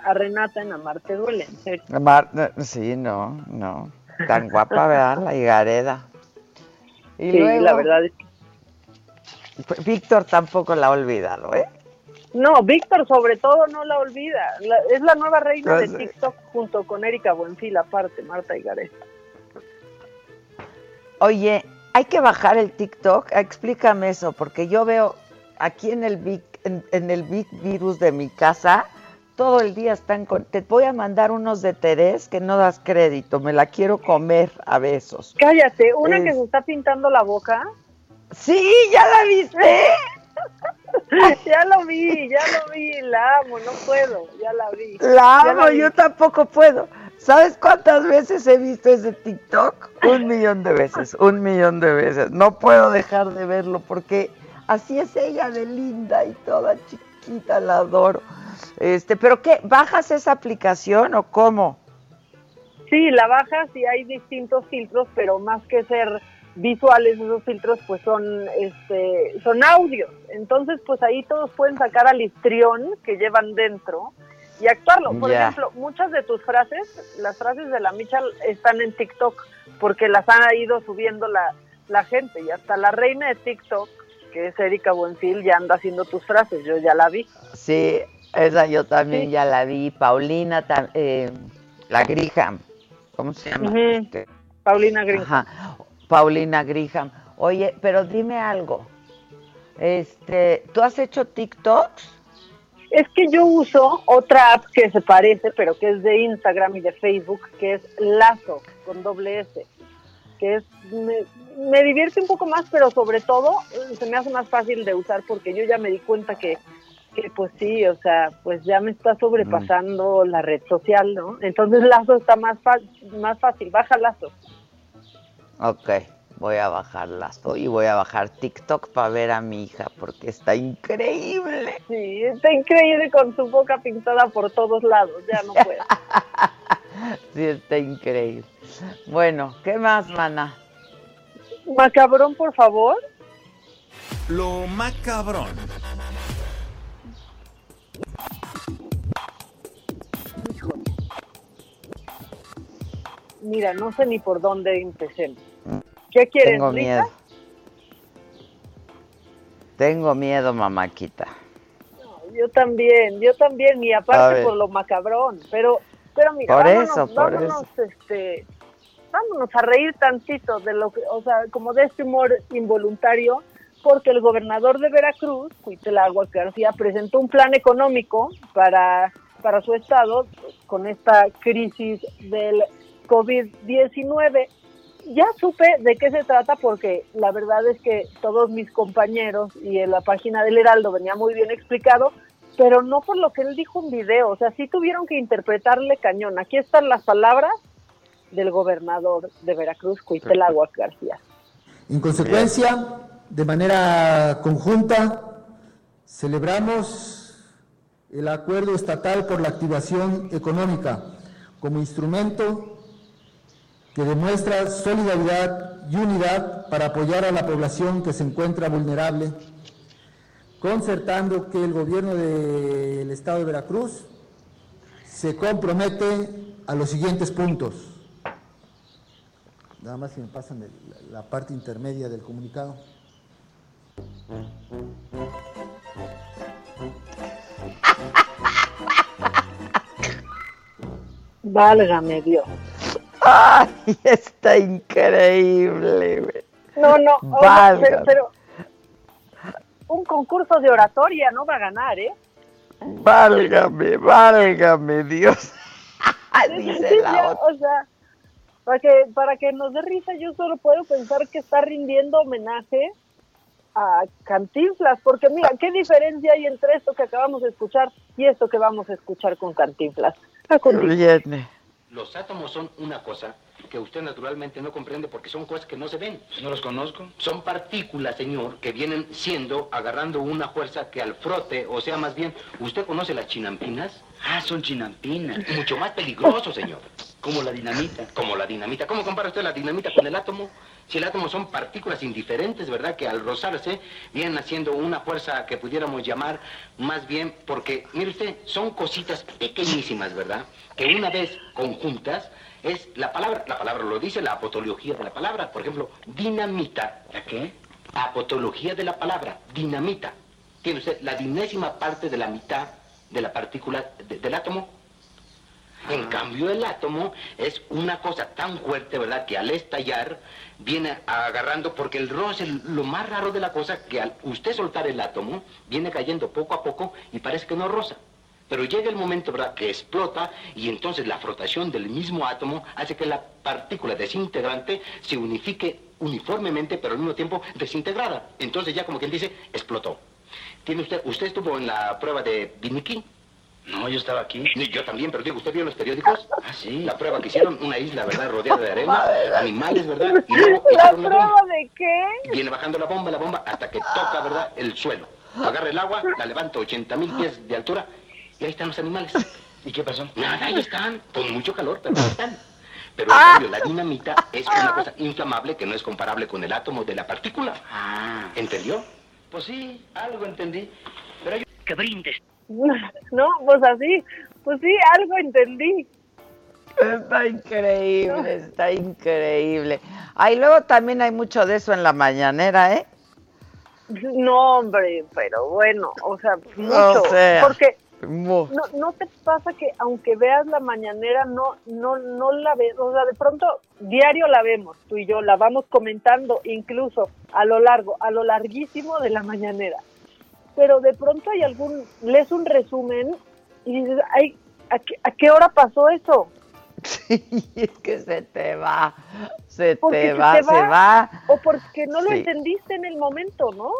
a, Renata en Amarte Duele, en serio. sí, no, no. Tan guapa, ¿verdad? La Higareda. Y sí, la verdad es que... Víctor tampoco la ha olvidado, ¿eh? No, Víctor sobre todo no la olvida. es la nueva reina de TikTok junto con Erika Buenfil, aparte, Marta Higareda. Oye, hay que bajar el TikTok. Explícame eso, porque yo veo aquí en el Big, en, el Big Virus de mi casa, todo el día están con... Te voy a mandar unos de Terés que no das crédito, me la quiero comer a besos. Cállate, una que se está pintando la boca. Sí, ¿ya la viste? ya lo vi, ya lo vi, la amo, no puedo, ya la vi. La amo, yo tampoco puedo. ¿Sabes cuántas veces he visto ese TikTok? Un millón de veces, un millón de veces. No puedo dejar de verlo porque así es ella de linda y toda chiquita, la adoro. Este, pero qué, ¿bajas esa aplicación o cómo? Sí, la bajas y hay distintos filtros, pero más que ser visuales esos filtros pues son este son audios. Entonces, pues ahí todos pueden sacar al histrión que llevan dentro y actuarlo. Por ejemplo, muchas de tus frases, las frases de la Micha están en TikTok porque las han ido subiendo la, la gente y hasta la reina de TikTok, que es Erika Buenfil, ya anda haciendo tus frases, yo ya la vi. Sí, esa yo también ya la vi, Paulina, eh, la Griham, ¿cómo se llama? Este, Paulina Griham. Paulina. Oye, pero dime algo, este, ¿tú has hecho TikToks? Es que yo uso otra app que se parece, pero que es de Instagram y de Facebook, que es Lazo, con doble S, que es, me, divierte un poco más, pero sobre todo se me hace más fácil de usar porque yo ya me di cuenta que, que pues sí, o sea, pues ya me está sobrepasando la red social, ¿no? Entonces Lazo está más, más fácil, baja Lazo. Ok voy a bajarlas y voy a bajar TikTok para ver a mi hija porque está increíble. Sí, está increíble con su boca pintada por todos lados, ya no puedo. sí, está increíble. Bueno, ¿qué más, mana? Macabrón, por favor. Lo macabrón. Mira, no sé ni por dónde empecemos. ¿Qué quieres? Tengo miedo. Tengo miedo, mamáquita. yo también, yo también, y aparte por lo macabrón, pero, pero mira, por vámonos, eso, por vámonos, este, vámonos a reír tantito de lo que, o sea, como de este humor involuntario, porque el gobernador de Veracruz, Cuitelagua García, presentó un plan económico para, para su estado con esta crisis del COVID-19 ya supe de qué se trata porque la verdad es que todos mis compañeros y en la página del Heraldo venía muy bien explicado, pero no por lo que él dijo en video, o sea, sí tuvieron que interpretarle cañón. Aquí están las palabras del gobernador de Veracruz, Cuitelaguas García. En consecuencia, de manera conjunta, celebramos el acuerdo estatal por la activación económica como instrumento que demuestra solidaridad y unidad para apoyar a la población que se encuentra vulnerable, concertando que el gobierno del Estado de Veracruz se compromete a los siguientes puntos. Nada más si me pasan la parte intermedia del comunicado. Válgame Dios. ¡Ay, está increíble, güey! No, no, pero, un concurso de oratoria no va a ganar, ¿eh? Válgame, válgame Dios. Dice la O sea, para que, para que nos dé risa, yo solo puedo pensar que está rindiendo homenaje a Cantinflas, porque mira, ¿qué diferencia hay entre esto que acabamos de escuchar y esto que vamos a escuchar con Cantinflas? Viene. Los átomos son una cosa que usted naturalmente no comprende porque son cosas que no se ven. No los conozco. Son partículas, señor, que vienen siendo, agarrando una fuerza que al frote, o sea, más bien, ¿usted conoce las chinampinas? Ah, son chinampinas. Mucho más peligroso, señor. Como la dinamita. Como la dinamita. ¿Cómo compara usted la dinamita con el átomo? Si el átomo son partículas indiferentes, ¿verdad? Que al rozarse vienen haciendo una fuerza que pudiéramos llamar más bien, porque, mire usted, son cositas pequeñísimas, ¿verdad? Que una vez conjuntas es la palabra, la palabra lo dice, la apotología de la palabra. Por ejemplo, dinamita. ¿La qué? Apotología de la palabra, dinamita. Tiene usted la dinésima parte de la mitad de la partícula del átomo. En cambio, el átomo es una cosa tan fuerte, ¿verdad?, que al estallar viene agarrando, porque el roce es lo más raro de la cosa, que al usted soltar el átomo, viene cayendo poco a poco y parece que no rosa. Pero llega el momento, ¿verdad?, que explota y entonces la frotación del mismo átomo hace que la partícula desintegrante se unifique uniformemente, pero al mismo tiempo desintegrada. Entonces ya como quien dice, explotó. ¿Tiene usted, usted estuvo en la prueba de Binikin? No, yo estaba aquí. Yo también, pero digo, ¿usted vio los periódicos? Ah, sí. La prueba que hicieron, una isla, ¿verdad? Rodeada de arena, animales, ¿verdad? Y ¿La prueba de qué? Viene bajando la bomba, la bomba, hasta que toca, ¿verdad? El suelo. Agarra el agua, la levanta 80 mil pies de altura y ahí están los animales. ¿Y qué pasó? Nada, ahí están, con mucho calor, pero ahí están. Pero en cambio, la dinamita es una cosa inflamable que no es comparable con el átomo de la partícula. Ah. ¿Entendió? Pues sí, algo entendí. Pero hay que brindes. No, pues así, pues sí, algo entendí. Está increíble, está increíble. Ahí luego también hay mucho de eso en la mañanera, ¿eh? No, hombre, pero bueno, o sea, mucho. porque no, no te pasa que aunque veas la mañanera, no, no, no la ves, o sea, de pronto diario la vemos, tú y yo, la vamos comentando incluso a lo largo, a lo larguísimo de la mañanera pero de pronto hay algún, lees un resumen y dices, ay, ¿a qué, hora pasó eso? Sí, es que se te va, se te va, se, va, O porque no lo entendiste en el momento, ¿no?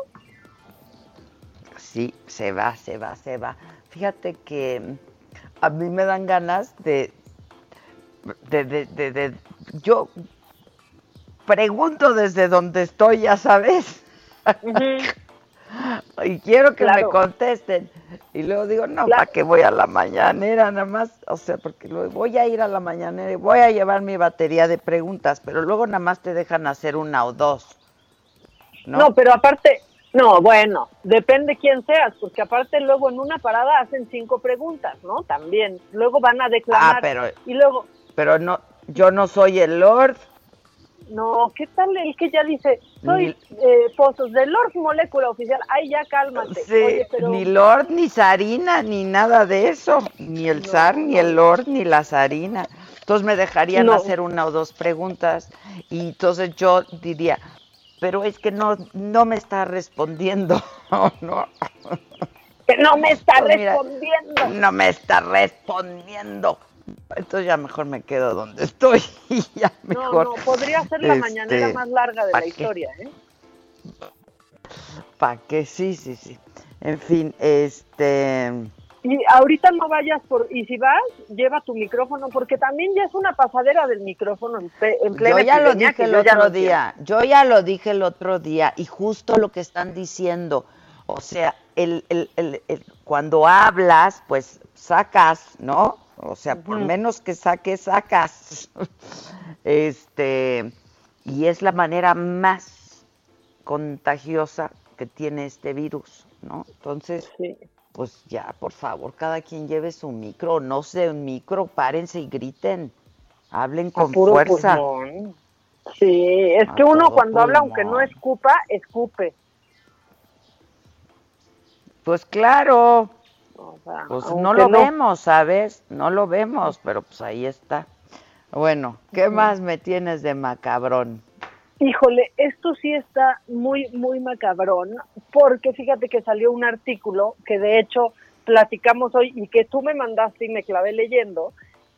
Sí, se va, se va, se va. Fíjate que a mí me dan ganas de, de, de, de yo pregunto desde donde estoy, ya sabes y quiero que me contesten. Y luego digo, no, ¿para qué voy a la mañanera nada más? O sea, porque voy a ir a la mañanera y voy a llevar mi batería de preguntas, pero luego nada más te dejan hacer una o dos. No, pero aparte, no, bueno, depende quién seas, porque aparte luego en una parada hacen cinco preguntas, ¿no? También. Luego van a declarar. Ah, pero, y luego. Pero no, yo no soy el Lord. No, ¿qué tal el que ya dice, soy eh, Pozos de Lord Molécula Oficial? Ay, ya cálmate. Sí, Ni Lord, ni Sarina, ni nada de eso. Ni el Zar, ni el Lord, ni la Sarina. Entonces me dejarían hacer una o dos preguntas y entonces yo diría, pero es que no, no me está respondiendo. no. Que no me está pues respondiendo. No me está respondiendo. Entonces ya mejor me quedo donde estoy y ya mejor. No, no, podría ser la mañanera este, más larga de la historia, ¿eh? ¿Para qué? Sí, sí, sí. En fin, este... Y ahorita no vayas por... Y si vas, lleva tu micrófono, porque también ya es una pasadera del micrófono en, Yo ya lo dije el otro día, yo ya lo dije el otro día, y justo lo que están diciendo, o sea, el, el, el, cuando hablas, pues sacas, ¿no? O sea, por menos que saques, sacas. Este, y es la manera más contagiosa que tiene este virus, ¿no? Entonces, pues ya, por favor, cada quien lleve su micro, no sé, un micro, párense y griten, hablen con fuerza. Sí, es que uno cuando habla, aunque no escupa, escupe. Pues claro, pues no lo vemos, ¿sabes? No lo vemos, pero pues ahí está. Bueno, ¿qué más me tienes de macabrón? Híjole, esto sí está muy, muy macabrón, porque fíjate que salió un artículo que de hecho platicamos hoy y que tú me mandaste y me clavé leyendo,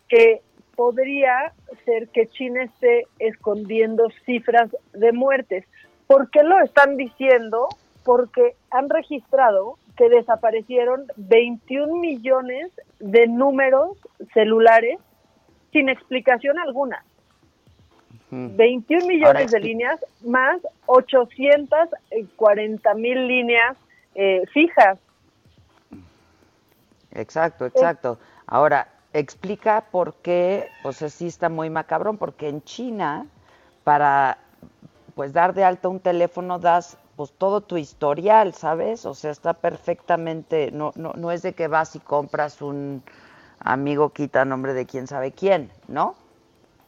que podría ser que China esté escondiendo cifras de muertes. ¿Por qué lo están diciendo? Porque han registrado que desaparecieron 21 millones de números celulares sin explicación alguna. 21 millones de líneas más 840 mil líneas eh, fijas. Exacto, exacto. Ahora, explica por qué, pues así está muy macabrón, porque en China, para pues dar de alta un teléfono, das pues todo tu historial, ¿sabes? O sea, está perfectamente, no, no, no es de que vas y compras un amigo quita nombre de quién sabe quién, ¿no?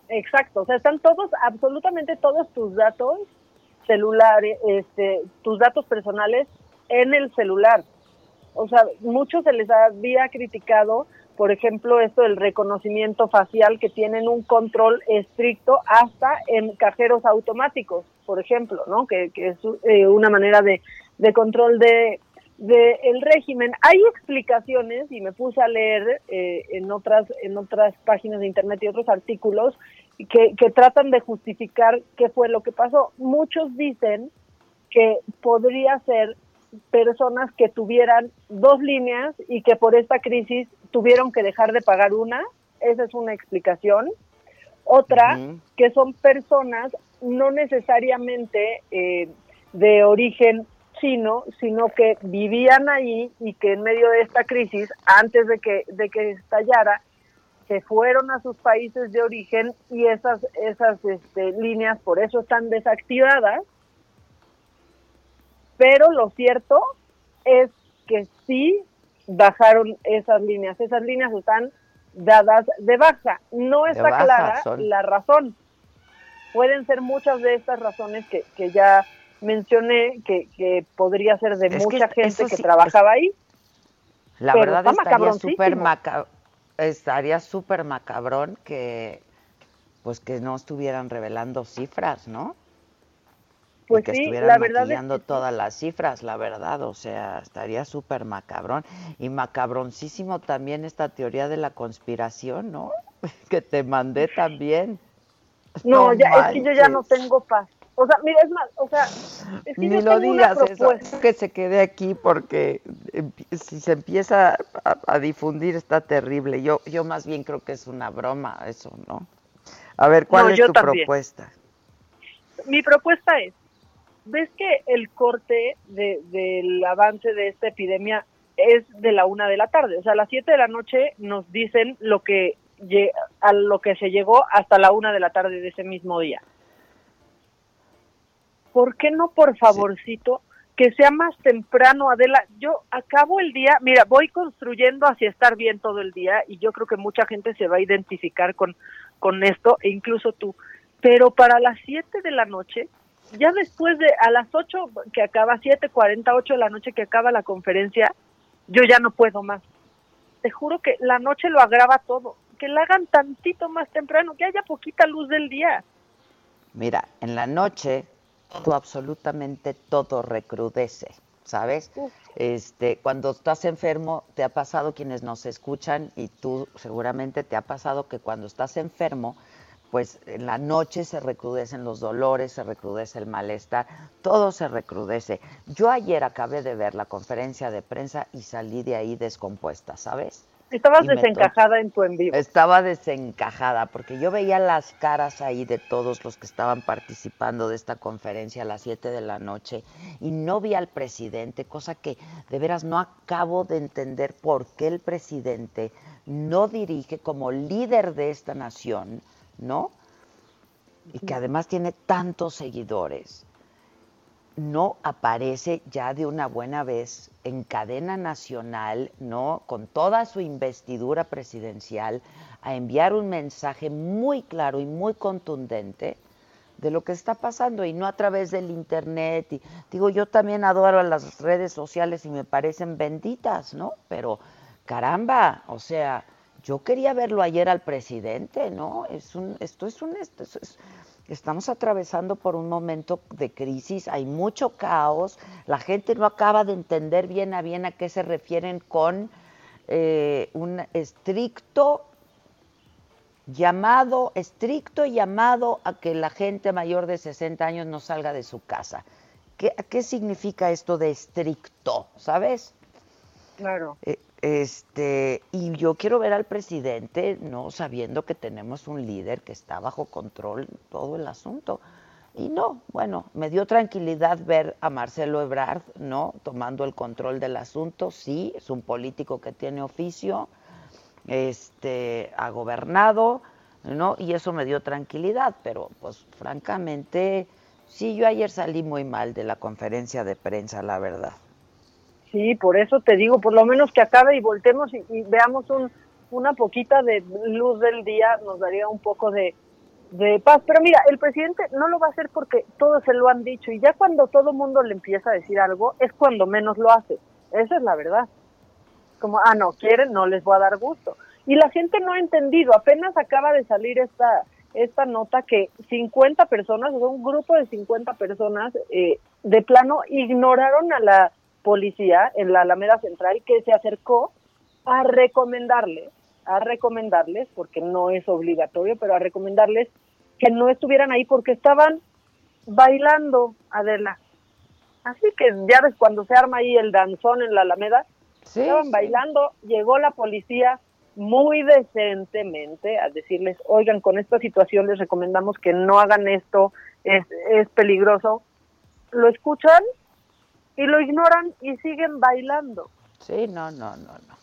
Exacto, o sea, están todos, absolutamente todos tus datos celulares, este, tus datos personales en el celular. O sea, muchos se les había criticado, por ejemplo, esto del reconocimiento facial, que tienen un control estricto hasta en cajeros automáticos por ejemplo, ¿no? que, es eh, una manera de, control de, el régimen. Hay explicaciones y me puse a leer eh, en otras en otras páginas de internet y otros artículos que, que tratan de justificar qué fue lo que pasó. Muchos dicen que podría ser personas que tuvieran dos líneas y que por esta crisis tuvieron que dejar de pagar una. Esa es una explicación. Otra, que son personas no necesariamente eh, de origen chino, sino que vivían ahí y que en medio de esta crisis, antes de que, de que estallara, se fueron a sus países de origen y esas, esas este, líneas por eso están desactivadas. Pero lo cierto es que sí bajaron esas líneas. Esas líneas están dadas de baja. No está clara la razón. Pueden ser muchas de estas razones que, que ya mencioné, que, que podría ser de mucha gente que trabajaba ahí. La verdad estaría súper estaría súper macabrón que pues que no estuvieran revelando cifras, ¿no? Pues que sí, la verdad es todas las cifras, la verdad, o sea, estaría súper macabrón. Y macabroncísimo también esta teoría de la conspiración, ¿no? que te mandé también. No, ya, es que yo ya no tengo paz. O sea, mira, es más, o sea, es que Ni lo digas, eso, que se quede aquí porque si se empieza a, difundir está terrible. Yo, yo más bien creo que es una broma eso, ¿no? A ver, ¿cuál es tu propuesta? Mi propuesta es, ¿ves que el corte de, del avance de esta epidemia es de la una de la tarde? O sea, a las siete de la noche nos dicen lo que a lo que se llegó hasta la una de la tarde de ese mismo día. ¿Por qué no, por favorcito, que sea más temprano, Adela? Yo acabo el día, mira, voy construyendo hacia estar bien todo el día y yo creo que mucha gente se va a identificar con, con esto, e incluso tú. Pero para las siete de la noche, ya después de a las ocho que acaba, siete cuarenta, ocho de la noche que acaba la conferencia, yo ya no puedo más. Te juro que la noche lo agrava todo que la hagan tantito más temprano, que haya poquita luz del día. Mira, en la noche todo, absolutamente todo recrudece. ¿sabes? Este, cuando estás enfermo, te ha pasado quienes nos escuchan y tú seguramente te ha pasado que cuando estás enfermo, pues en la noche se recrudecen los dolores, se recrudece el malestar, todo se recrudece. Yo ayer acabé de ver la conferencia de prensa y salí de ahí descompuesta, ¿sabes? Estabas desencajada en tu en vivo. Estaba desencajada porque yo veía las caras ahí de todos los que estaban participando de esta conferencia a las 7 de la noche y no vi al presidente, cosa que de veras no acabo de entender por qué el presidente no dirige como líder de esta nación, ¿no? Y que además tiene tantos seguidores no aparece ya de una buena vez en cadena nacional, ¿no? Con toda su investidura presidencial, a enviar un mensaje muy claro y muy contundente de lo que está pasando y no a través del internet. Digo, yo también adoro las redes sociales y me parecen benditas, ¿no? Pero caramba, o sea, yo quería verlo ayer al presidente, ¿no? Es un, esto es un, esto es, Estamos atravesando por un momento de crisis, hay mucho caos, la gente no acaba de entender bien a bien a qué se refieren con eh, un estricto llamado, estricto llamado a que la gente mayor de 60 años no salga de su casa. ¿Qué, ¿Qué significa esto de estricto? ¿Sabes? Claro. Eh, este, y yo quiero ver al presidente, no sabiendo que tenemos un líder que está bajo control todo el asunto. Y no, bueno, me dio tranquilidad ver a Marcelo Ebrard, ¿no? Tomando el control del asunto. Sí, es un político que tiene oficio, este, ha gobernado, ¿no? Y eso me dio tranquilidad, pero pues francamente, sí, yo ayer salí muy mal de la conferencia de prensa, la verdad. Sí, por eso te digo, por lo menos que acabe y voltemos y, veamos un, una poquita de luz del día, nos daría un poco de, paz. Pero mira, el presidente no lo va a hacer porque todos se lo han dicho y ya cuando todo el mundo le empieza a decir algo es cuando menos lo hace. Esa es la verdad. Como, ah, no, quieren, no les voy a dar gusto. Y la gente no ha entendido, apenas acaba de salir esta esta nota que 50 personas, o un grupo de 50 personas eh, de plano ignoraron a la policía en la Alameda Central que se acercó a recomendarles, a recomendarles, porque no es obligatorio, pero a recomendarles que no estuvieran ahí porque estaban bailando, Adela. Así que ya ves cuando se arma ahí el danzón en la Alameda, estaban bailando, llegó la policía muy decentemente a decirles, oigan, con esta situación les recomendamos que no hagan esto, es, es peligroso. Lo escuchan y lo ignoran y siguen bailando. Sí, no, no, no, no.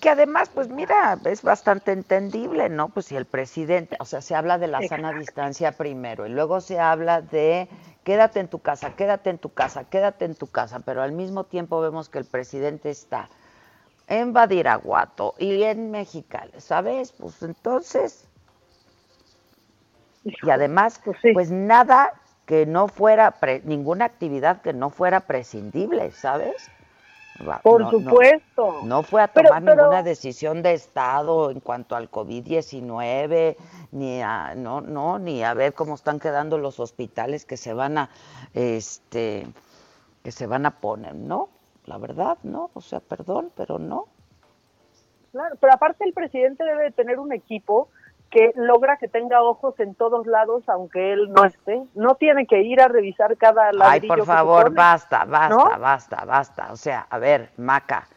Que además, pues mira, es bastante entendible, ¿no? Pues si el presidente, o sea, se habla de la sana distancia primero y luego se habla de quédate en tu casa, quédate en tu casa, quédate en tu casa, pero al mismo tiempo vemos que el presidente está en Badiraguato y en Mexicali, ¿sabes? Pues entonces, y además, pues, pues nada que no fuera, ninguna actividad que no fuera prescindible, ¿sabes? Por supuesto. No, fue a tomar ninguna decisión de Estado en cuanto al COVID-19, ni a, no, no, ni a ver cómo están quedando los hospitales que se van a, este, que se van a poner, ¿no? La verdad, ¿no? O sea, perdón, pero no. Claro, pero aparte el presidente debe tener un equipo que logra que tenga ojos en todos lados, aunque él no esté. No tiene que ir a revisar cada ladrillo. Ay, por favor, basta, basta, basta, basta. O sea, a ver, Maca,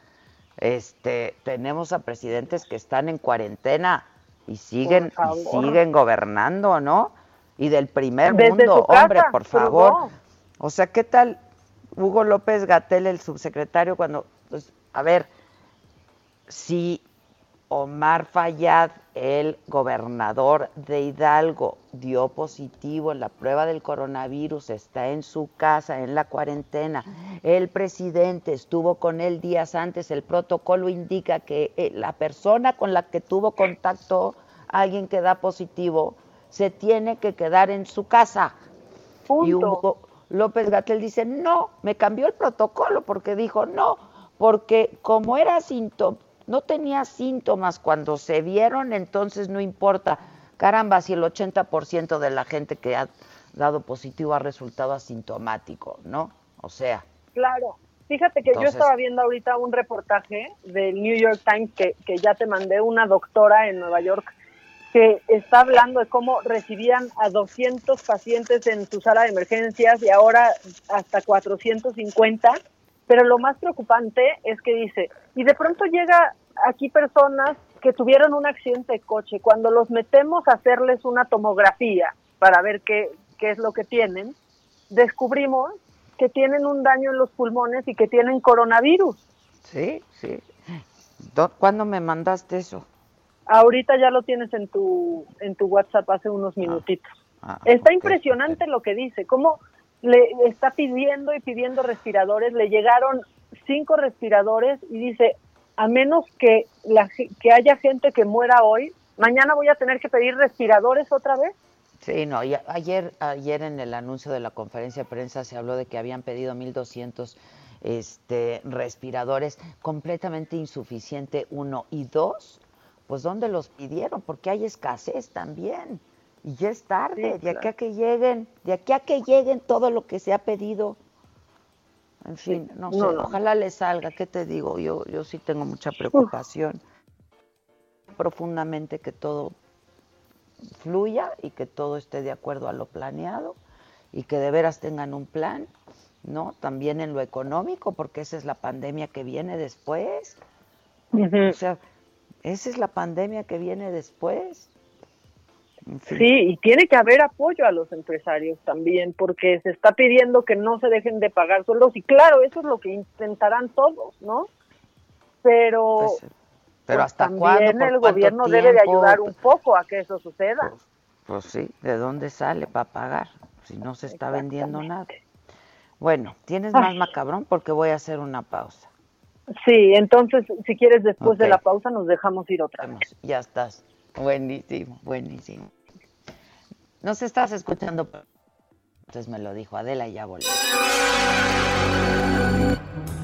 este, tenemos a presidentes que están en cuarentena y siguen, siguen gobernando, ¿no? Y del primer mundo, hombre, por favor. O sea, ¿qué tal Hugo López Gatel, el subsecretario, cuando, pues, a ver, si Omar Fayad, el gobernador de Hidalgo, dio positivo en la prueba del coronavirus, está en su casa, en la cuarentena. El presidente estuvo con él días antes. El protocolo indica que eh, la persona con la que tuvo contacto, alguien que da positivo, se tiene que quedar en su casa. Y Hugo López Gatel dice, no, me cambió el protocolo porque dijo, no, porque como era síntoma, no tenía síntomas cuando se vieron, entonces no importa. Caramba, si el 80% de la gente que ha dado positivo ha resultado asintomático, ¿no? O sea, claro. Fíjate que yo estaba viendo ahorita un reportaje del New York Times que, que ya te mandé, una doctora en Nueva York que está hablando de cómo recibían a 200 pacientes en su sala de emergencias y ahora hasta 450. Pero lo más preocupante es que dice, y de pronto llega aquí personas que tuvieron un accidente de coche. Cuando los metemos a hacerles una tomografía para ver qué, qué es lo que tienen, descubrimos que tienen un daño en los pulmones y que tienen coronavirus. Sí, sí. ¿Cuándo me mandaste eso? Ahorita ya lo tienes en tu, en tu WhatsApp hace unos ah, minutitos. Ah, está impresionante lo que dice, cómo le está pidiendo y pidiendo respiradores, le llegaron cinco respiradores y dice, a menos que, la, que haya gente que muera hoy, mañana voy a tener que pedir respiradores otra vez. Sí, no, ayer, ayer en el anuncio de la conferencia de prensa se habló de que habían pedido 1.200 este, respiradores, completamente insuficiente, uno. Y dos, pues ¿dónde los pidieron? Porque hay escasez también. Y ya es tarde, de aquí a que lleguen, de aquí a que lleguen todo lo que se ha pedido. En fin, no, sé, ojalá le salga, ¿qué te digo? Yo, yo sí tengo mucha preocupación. Profundamente que todo fluya y que todo esté de acuerdo a lo planeado y que de veras tengan un plan, ¿no? También en lo económico, porque esa es la pandemia que viene después. O sea, esa es la pandemia que viene después. Sí, y tiene que haber apoyo a los empresarios también, porque se está pidiendo que no se dejen de pagar sueldos, y claro, eso es lo que intentarán todos, ¿no? Pero, pues, pero pues, hasta también el gobierno debe de ayudar un poco a que eso suceda. Pues, pues sí, ¿de dónde sale para pagar? Si no se está vendiendo nada. Bueno, tienes más macabrón porque voy a hacer una pausa. Sí, entonces, si quieres, después de la pausa nos dejamos ir otra vez. Ya estás. Buenísimo, buenísimo. Nos estás escuchando. Entonces me lo dijo Adela y ya volví.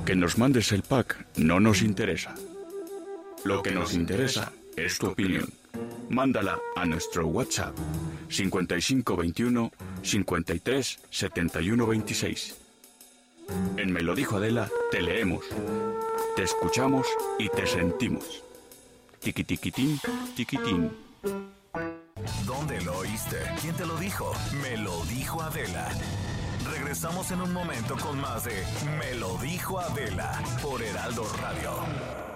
Que nos mandes el pack no nos interesa. Lo que nos interesa es tu opinión. Mándala a nuestro WhatsApp 5521 53 71 26. En Me lo dijo Adela, te leemos te escuchamos y te sentimos. Tiquitiquitín, tiquitín. ¿Dónde lo oíste? ¿Quién te lo dijo? Me lo dijo Adela. Regresamos en un momento con más de Me lo dijo Adela por Heraldo Radio.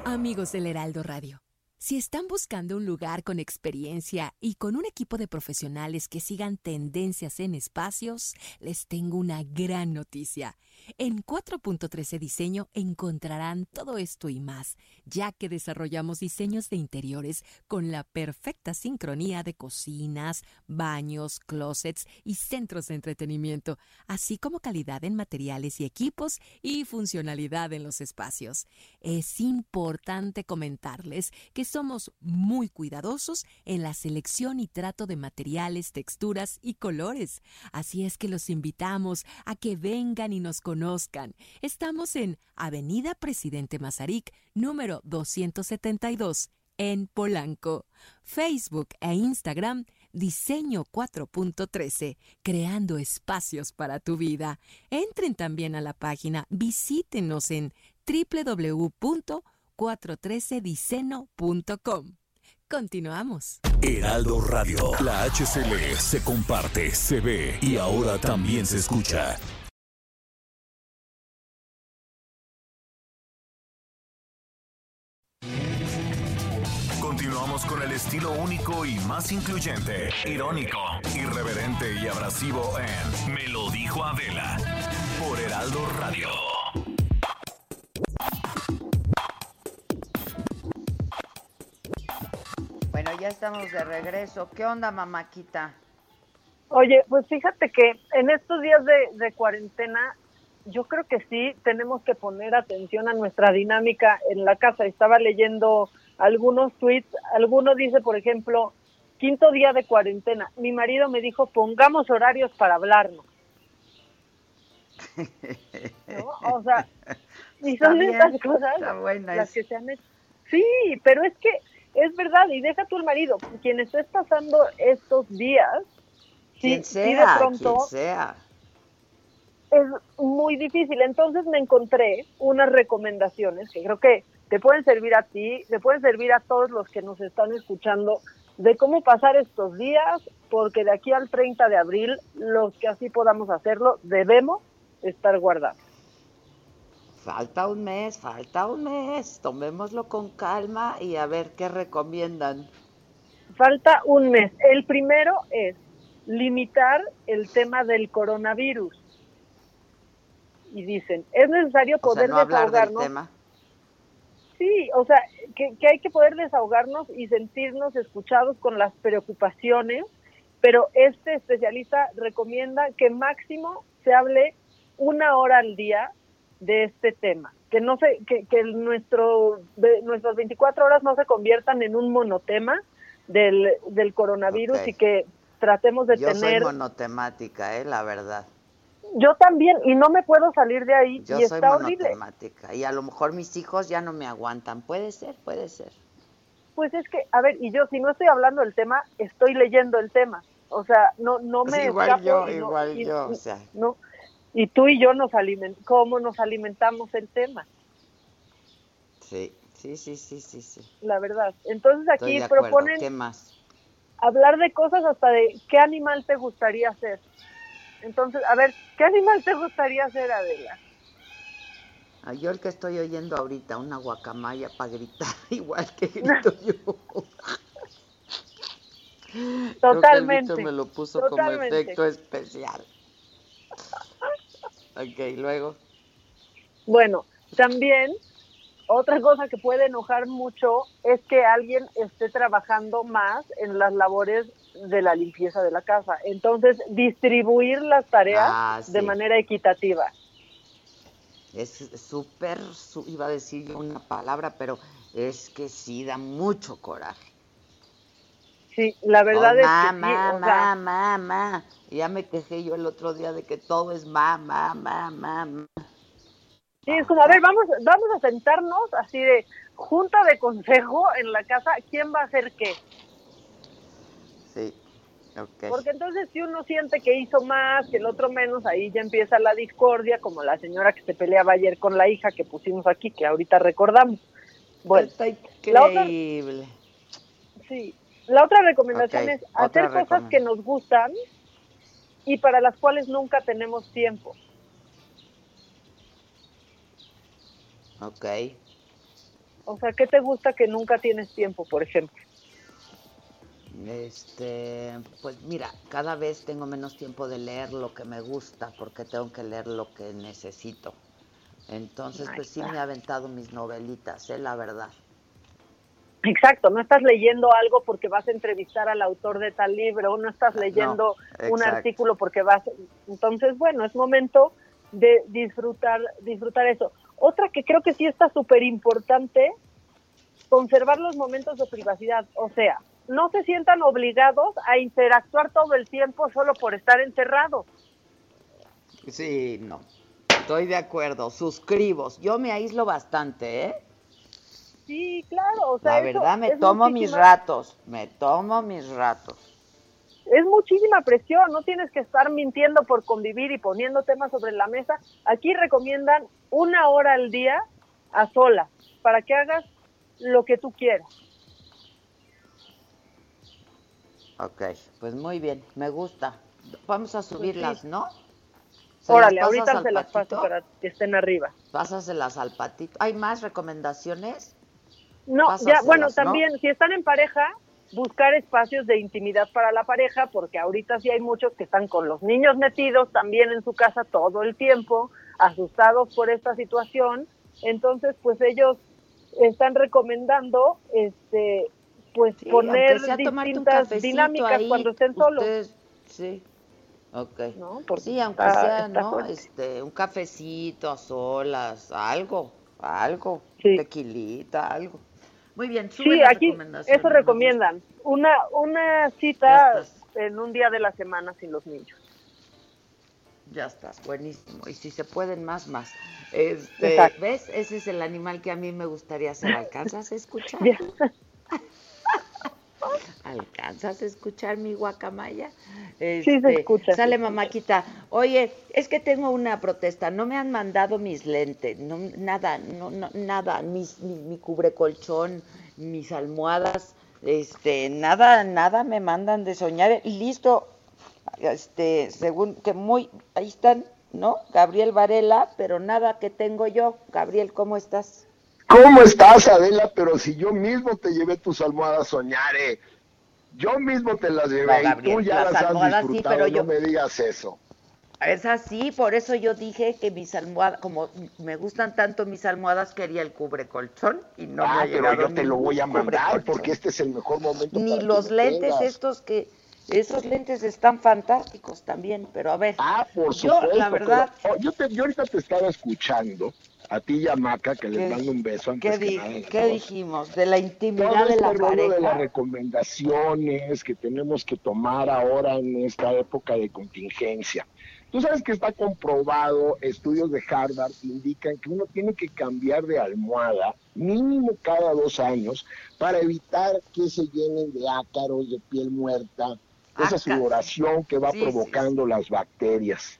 Amigos del Heraldo Radio. Si están buscando un lugar con experiencia y con un equipo de profesionales que sigan tendencias en espacios, les tengo una gran noticia. En 4.13 Diseño encontrarán todo esto y más, ya que desarrollamos diseños de interiores con la perfecta sincronía de cocinas, baños, closets y centros de entretenimiento, así como calidad en materiales y equipos y funcionalidad en los espacios. Es importante comentarles que somos muy cuidadosos en la selección y trato de materiales, texturas y colores. Así es que los invitamos a que vengan y nos conozcan. Estamos en Avenida Presidente Mazarik, número 272, en Polanco. Facebook e Instagram Diseño 4.13, creando espacios para tu vida. Entren también a la página, visítenos en www.413diceno.com. Continuamos. Heraldo Radio, la HCL se comparte, se ve y ahora también se escucha. Continuamos con el estilo único y más incluyente, irónico, irreverente y abrasivo en Me lo dijo Adela por Heraldo Radio. Bueno, ya estamos de regreso. ¿Qué onda, mamáquita? Oye, pues fíjate que en estos días de, cuarentena, yo creo que sí tenemos que poner atención a nuestra dinámica en la casa. Estaba leyendo algunos tweets. Alguno dice, por ejemplo, quinto día de cuarentena. Mi marido me dijo, pongamos horarios para hablarnos. O sea, y son estas cosas las que se han hecho. Sí, pero es que es verdad, y deja el marido, quien estés pasando estos días, quien sea, de pronto, sea. es muy difícil. Entonces me encontré unas recomendaciones que creo que te pueden servir a ti, te pueden servir a todos los que nos están escuchando de cómo pasar estos días, porque de aquí al 30 de abril, los que así podamos hacerlo, debemos estar guardados. Falta un mes, falta un mes, tomémoslo con calma y a ver qué recomiendan. Falta un mes. El primero es limitar el tema del coronavirus. Y dicen, es necesario poder desahogarnos. tema. Sí, o sea, que, que hay que poder desahogarnos y sentirnos escuchados con las preocupaciones, pero este especialista recomienda que máximo se hable una hora al día de este tema, que no se, que, que nuestro, de, nuestras 24 horas no se conviertan en un monotema del, del coronavirus y que tratemos de Yo tener... Yo soy monotemática, eh, la verdad. Yo también, y no me puedo salir de ahí, Yo y soy está horrible. y a lo mejor mis hijos ya no me aguantan. Puede ser, puede ser. Pues es que, a ver, y yo si no estoy hablando del tema, estoy leyendo el tema. O sea, no, no me Pues igual escapo yo, y no- igual y- yo, o sea. no, y tú y yo nos alimentamos, ¿cómo nos alimentamos el tema? Sí, sí, sí, sí, sí, sí. La verdad. Entonces aquí proponen ¿Qué más? hablar de cosas hasta de qué animal te gustaría ser. Entonces, a ver, ¿qué animal te gustaría ser, Adela? Ah, yo el que estoy oyendo ahorita, una guacamaya para gritar igual que grito yo. Creo Totalmente, que el bicho me lo puso totalmente. como efecto especial. Ok, luego. Bueno, también otra cosa que puede enojar mucho es que alguien esté trabajando más en las labores de la limpieza de la casa. Entonces, distribuir las tareas Ah, de sí. manera equitativa. Es súper, iba a decir yo una palabra, pero es que sí da mucho coraje. Sí, la verdad Oh, es ma, que sí, ma, o sea, ma, ma, ma. Y Ya me quejé yo el otro día de que todo es ma, ma, ma, ma, ma. Sí, es como, a ver, vamos, vamos a sentarnos así de junta de consejo en la casa, ¿quién va a hacer qué? Porque entonces si uno siente que hizo más, que el otro menos, ahí ya empieza la discordia, como la señora que se peleaba ayer con la hija que pusimos aquí, que ahorita recordamos. Bueno, Está la otra, increíble. sí, la otra recomendación es otra hacer cosas que nos gustan y para las cuales nunca tenemos tiempo. Ok. O sea, ¿qué te gusta que nunca tienes tiempo, por ejemplo? Este, pues mira, cada vez tengo menos tiempo de leer lo que me gusta porque tengo que leer lo que necesito. Entonces, pues sí me he aventado mis novelitas, ¿eh? la verdad. Exacto, no estás leyendo algo porque vas a entrevistar al autor de tal libro, no estás leyendo un artículo porque vas. Entonces, bueno, es momento de disfrutar, disfrutar eso. Otra que creo que sí está súper importante, conservar los momentos de privacidad. O sea, no se sientan obligados a interactuar todo el tiempo solo por estar encerrados. Sí, no. Estoy de acuerdo, suscribo. Yo me aíslo bastante, ¿eh? Sí, claro. O sea, La verdad, me tomo mis ratos, me tomo mis ratos. es muchísima presión, no tienes que estar mintiendo por convivir y poniendo temas sobre la mesa. Aquí recomiendan una hora al día a solas para que hagas lo que tú quieras. Ok, pues muy bien, me gusta. Vamos a subirlas, sí. ¿no? ¿Se Órale, ahorita se las paso para que estén arriba. Pásaselas al patito. ¿Hay más recomendaciones? No, ya, bueno, ¿no? también si están en pareja, buscar espacios de intimidad para la pareja, porque ahorita sí hay muchos que están con los niños metidos también en su casa todo el tiempo, asustados por esta situación. Entonces, pues ellos están recomendando este pues Sí, poner distintas dinámicas ahí, cuando estén solos. ustedes- sí. Ok. Porque sí, aunque está- sea, está ¿no? fuerte. Este, un cafecito a solas, algo, algo, tequilita, algo. Muy bien, sube Sí, aquí eso recomiendan. Una una cita en un día de la semana sin los niños. Ya estás, buenísimo. Y si se pueden más, más. Este. ¿Ves? Ese es el animal que a mí me gustaría hacer. ¿Alcanzas a escuchar? ¿Alcanzas a escuchar mi guacamaya? sí, se este, escucha. Sale, mamáquita. Oye, es que tengo una protesta. No me han mandado mis lentes, no, nada, no, nada, mis, mi, mi cubrecolchón, mis almohadas, este, nada, nada me mandan de soñar. Listo, este, según que muy, ahí están, ¿no? Gabriel Varela, pero nada que tengo yo. Gabriel, ¿cómo estás? ¿Cómo estás, Adela? Pero si yo mismo te llevé tus almohadas soñare. Yo mismo te las llevé y tú ya las, has disfrutado, no me digas eso. Es así, por eso yo dije que mis almohadas, como me gustan tanto mis almohadas, quería el cubre colchón y no ah, me ha pero yo te lo voy a mandar porque este es el mejor momento. Ni los lentes estos que, esos lentes están fantásticos también, pero a ver. Ah, por yo, La verdad. Oh, yo, te, yo ahorita te estaba escuchando a ti y a Maca, que les mando un beso antes ¿qué, que nada, ¿qué dijimos? De la intimidad de la este pareja. de las recomendaciones que tenemos que tomar ahora en esta época de contingencia. Tú sabes que está comprobado, estudios de Harvard indican que uno tiene que cambiar de almohada mínimo cada dos años para evitar que se llenen de ácaros, de piel muerta, esa sudoración que va provocando las bacterias.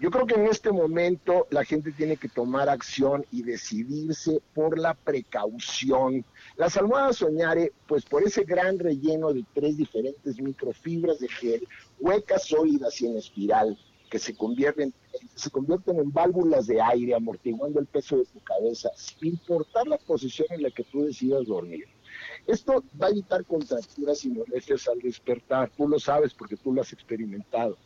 Yo creo que en este momento la gente tiene que tomar acción y decidirse por la precaución. Las almohadas soñare, pues por ese gran relleno de tres diferentes microfibras de gel, huecas, sólidas y en espiral, que se convierten, se convierten en válvulas de aire, amortiguando el peso de tu cabeza, sin importar la posición en la que tú decidas dormir. Esto va a evitar contracturas y molestias al despertar. Tú lo sabes porque tú lo has experimentado.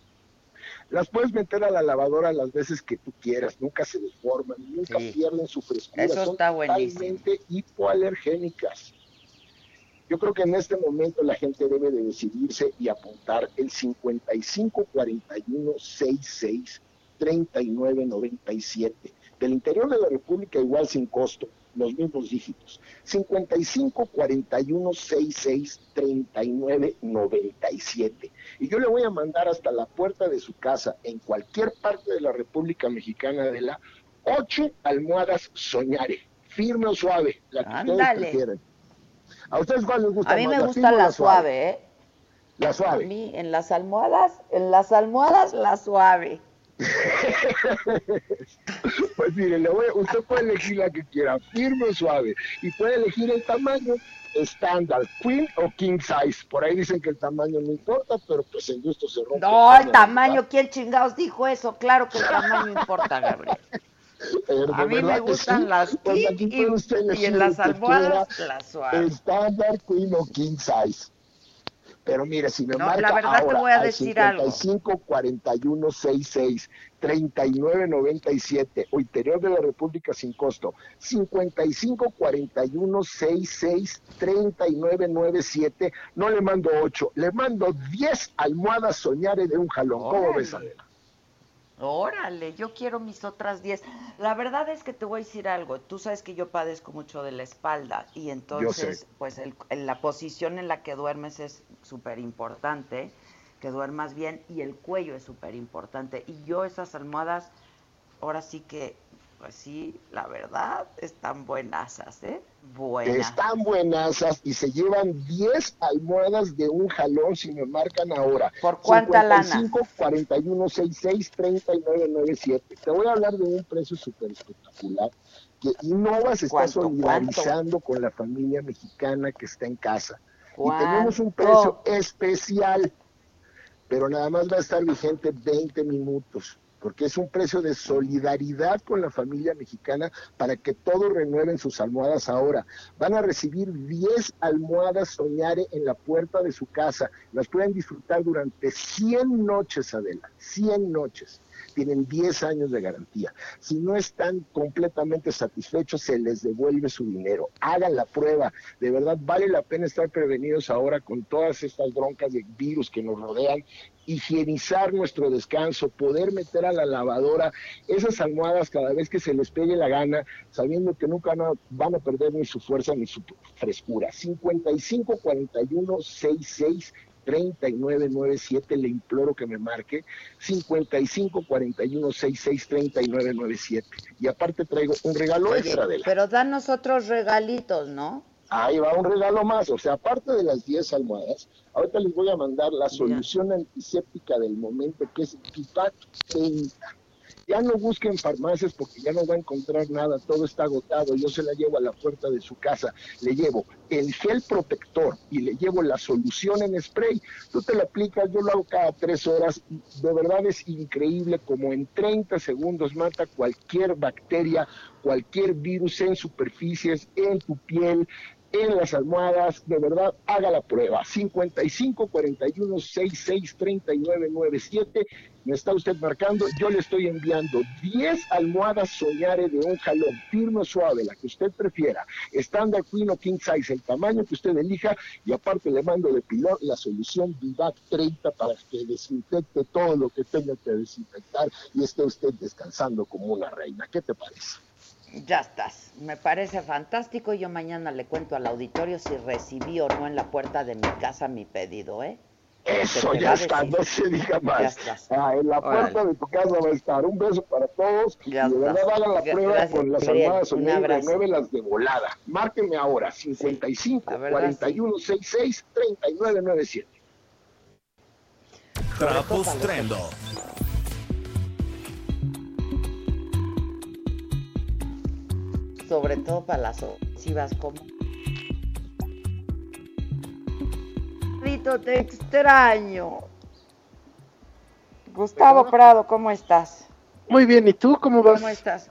Las puedes meter a la lavadora las veces que tú quieras, nunca se deforman, nunca pierden su frescura. Eso Son está totalmente hipoalergénicas. Yo creo que en este momento la gente debe de decidirse y apuntar el 55 41 66 39 97. Del interior de la República igual sin costo los mismos dígitos. 55 41 66 39 97. Y yo le voy a mandar hasta la puerta de su casa, en cualquier parte de la República Mexicana de la, ocho almohadas soñare, firme o suave, la que ustedes prefieran. ¿A ustedes cuál les gusta A mí me gusta la, suave, ¿eh? La suave. A mí, en las almohadas, en las almohadas, la suave. pues mire, le voy, usted puede elegir la que quiera, firme o suave, y puede elegir el tamaño estándar, queen o king size. Por ahí dicen que el tamaño no importa, pero pues en gusto se rompe. No, el tamaño, ¿quién chingados dijo eso? Claro que el tamaño importa, Gabriel. a mí me gustan las pues king y, en las almohadas las suaves. Estándar, queen o king size. Pero mire, si me no, marca la verdad ahora te voy a decir al 55 algo. 41 66 39 97 o interior de la República sin costo 55 41 66 39 97 no le mando 8, le mando 10 almohadas soñares de un jalón. ¿Cómo ves, Adela? Órale, yo quiero mis otras 10. La verdad es que te voy a decir algo. Tú sabes que yo padezco mucho de la espalda y entonces, pues el, la posición en la que duermes es súper importante, que duermas bien y el cuello es súper importante. Y yo esas almohadas, ahora sí que pues sí, la verdad, están buenasas, ¿eh? Buenas. Están buenasas y se llevan 10 almohadas de un jalón si me marcan ahora. ¿Por cuánta 55, lana? 41 66 39 97. Te voy a hablar de un precio súper espectacular que Innova se está solidarizando con la familia mexicana que está en casa. Y tenemos un precio especial, pero nada más va a estar vigente 20 minutos porque es un precio de solidaridad con la familia mexicana para que todos renueven sus almohadas ahora. Van a recibir 10 almohadas Soñare en la puerta de su casa. Las pueden disfrutar durante 100 noches, Adela, 100 noches tienen 10 años de garantía. Si no están completamente satisfechos, se les devuelve su dinero. Hagan la prueba. De verdad, vale la pena estar prevenidos ahora con todas estas broncas de virus que nos rodean higienizar nuestro descanso, poder meter a la lavadora esas almohadas cada vez que se les pegue la gana, sabiendo que nunca van a perder ni su fuerza ni su frescura. 55 41 66 3997, le imploro que me marque 55 41 66 3997. Y aparte traigo un regalo extra de la. Pero danos otros regalitos, ¿no? Ahí va un regalo más, o sea, aparte de las 10 almohadas, ahorita les voy a mandar la solución antiséptica del momento, que es Pipac 30 ya no busquen farmacias porque ya no va a encontrar nada, todo está agotado, yo se la llevo a la puerta de su casa, le llevo el gel protector y le llevo la solución en spray, tú te lo aplicas, yo lo hago cada tres horas, de verdad es increíble como en 30 segundos mata cualquier bacteria, cualquier virus en superficies, en tu piel, en las almohadas, de verdad, haga la prueba. 55 41 66 39 97. Me está usted marcando, yo le estoy enviando 10 almohadas soñare de un jalón, firme o suave, la que usted prefiera, estándar queen o king size, el tamaño que usted elija, y aparte le mando de pilón la solución Vivac 30 para que desinfecte todo lo que tenga que desinfectar y esté usted descansando como una reina. ¿Qué te parece? Ya estás. Me parece fantástico. Yo mañana le cuento al auditorio si recibí o no en la puerta de mi casa mi pedido, ¿eh? Eso ya está, no se diga más. Ah, en la puerta de tu casa va a estar. Un beso para todos. y de verdad hagan la prueba con las armadas nueve las de volada. Márquenme ahora, 55 41 66 39 97. Trapos Trendo. Sobre todo para las ofensivas como te extraño. Gustavo Prado, ¿cómo estás? Muy bien, ¿y tú cómo vas? ¿Cómo estás?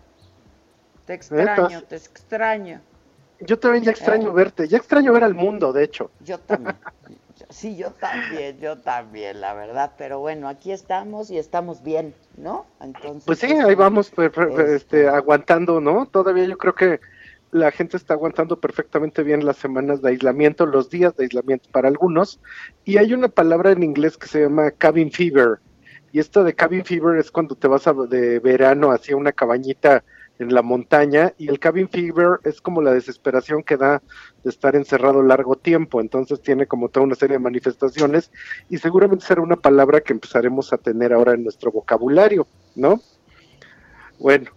Te extraño, te extraño. Yo también ya extraño eh. verte, ya extraño ver al mundo, de hecho. Yo también. sí, yo también, yo también, la verdad, pero bueno, aquí estamos y estamos bien, ¿no? Entonces, pues sí, ahí vamos pues, este, este, aguantando, ¿no? Todavía yo creo que la gente está aguantando perfectamente bien las semanas de aislamiento, los días de aislamiento para algunos, y hay una palabra en inglés que se llama cabin fever, y esto de cabin fever es cuando te vas de verano hacia una cabañita en la montaña y el cabin fever es como la desesperación que da de estar encerrado largo tiempo, entonces tiene como toda una serie de manifestaciones y seguramente será una palabra que empezaremos a tener ahora en nuestro vocabulario, ¿no? Bueno,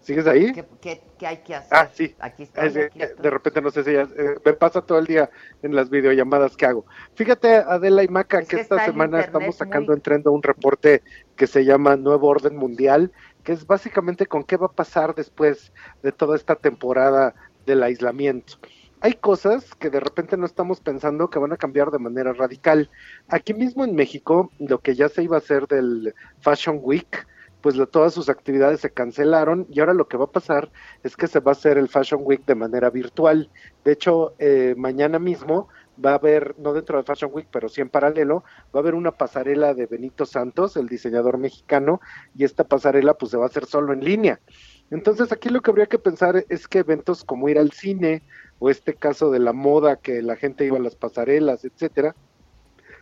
¿sigues ahí? ¿Qué, hay que hacer? Ah, sí. Aquí está. de repente no sé si ya, eh, me pasa todo el día en las videollamadas que hago. Fíjate, Adela y Maca, que, esta semana estamos sacando entrando un reporte que se llama Nuevo Orden Mundial que es básicamente con qué va a pasar después de toda esta temporada del aislamiento. Hay cosas que de repente no estamos pensando que van a cambiar de manera radical. Aquí mismo en México, lo que ya se iba a hacer del Fashion Week, pues todas sus actividades se cancelaron y ahora lo que va a pasar es que se va a hacer el Fashion Week de manera virtual. De hecho, eh, mañana mismo va a haber, no dentro de Fashion Week, pero sí en paralelo, va a haber una pasarela de Benito Santos, el diseñador mexicano, y esta pasarela pues se va a hacer solo en línea. Entonces aquí lo que habría que pensar es que eventos como ir al cine o este caso de la moda que la gente iba a las pasarelas, etcétera,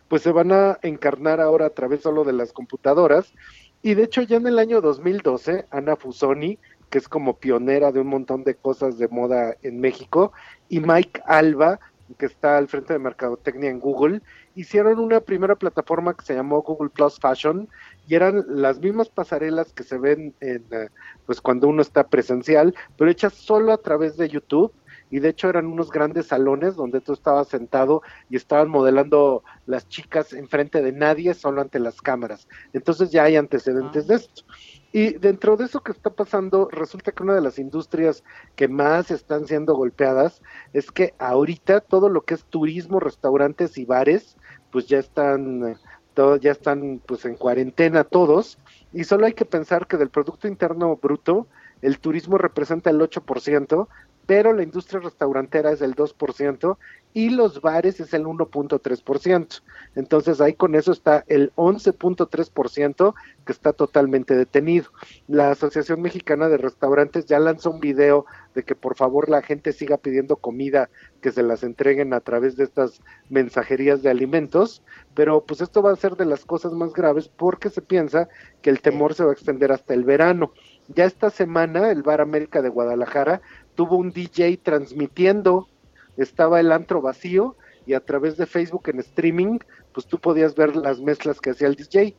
pues se van a encarnar ahora a través solo de las computadoras. Y de hecho ya en el año 2012, Ana Fusoni, que es como pionera de un montón de cosas de moda en México, y Mike Alba, que está al frente de Mercadotecnia en Google, hicieron una primera plataforma que se llamó Google Plus Fashion y eran las mismas pasarelas que se ven en, eh, pues cuando uno está presencial, pero hechas solo a través de YouTube y de hecho eran unos grandes salones donde tú estabas sentado y estaban modelando las chicas enfrente de nadie, solo ante las cámaras. Entonces ya hay antecedentes de esto. Y dentro de eso que está pasando, resulta que una de las industrias que más están siendo golpeadas es que ahorita todo lo que es turismo, restaurantes y bares, pues ya están, todo, ya están pues en cuarentena todos. Y solo hay que pensar que del Producto Interno Bruto, el turismo representa el 8%, pero la industria restaurantera es el 2% y los bares es el 1.3%. Entonces ahí con eso está el 11.3% que está totalmente detenido. La Asociación Mexicana de Restaurantes ya lanzó un video de que por favor la gente siga pidiendo comida, que se las entreguen a través de estas mensajerías de alimentos, pero pues esto va a ser de las cosas más graves porque se piensa que el temor se va a extender hasta el verano. Ya esta semana el Bar América de Guadalajara tuvo un DJ transmitiendo, estaba el antro vacío y a través de Facebook en streaming, pues tú podías ver las mezclas que hacía el DJ.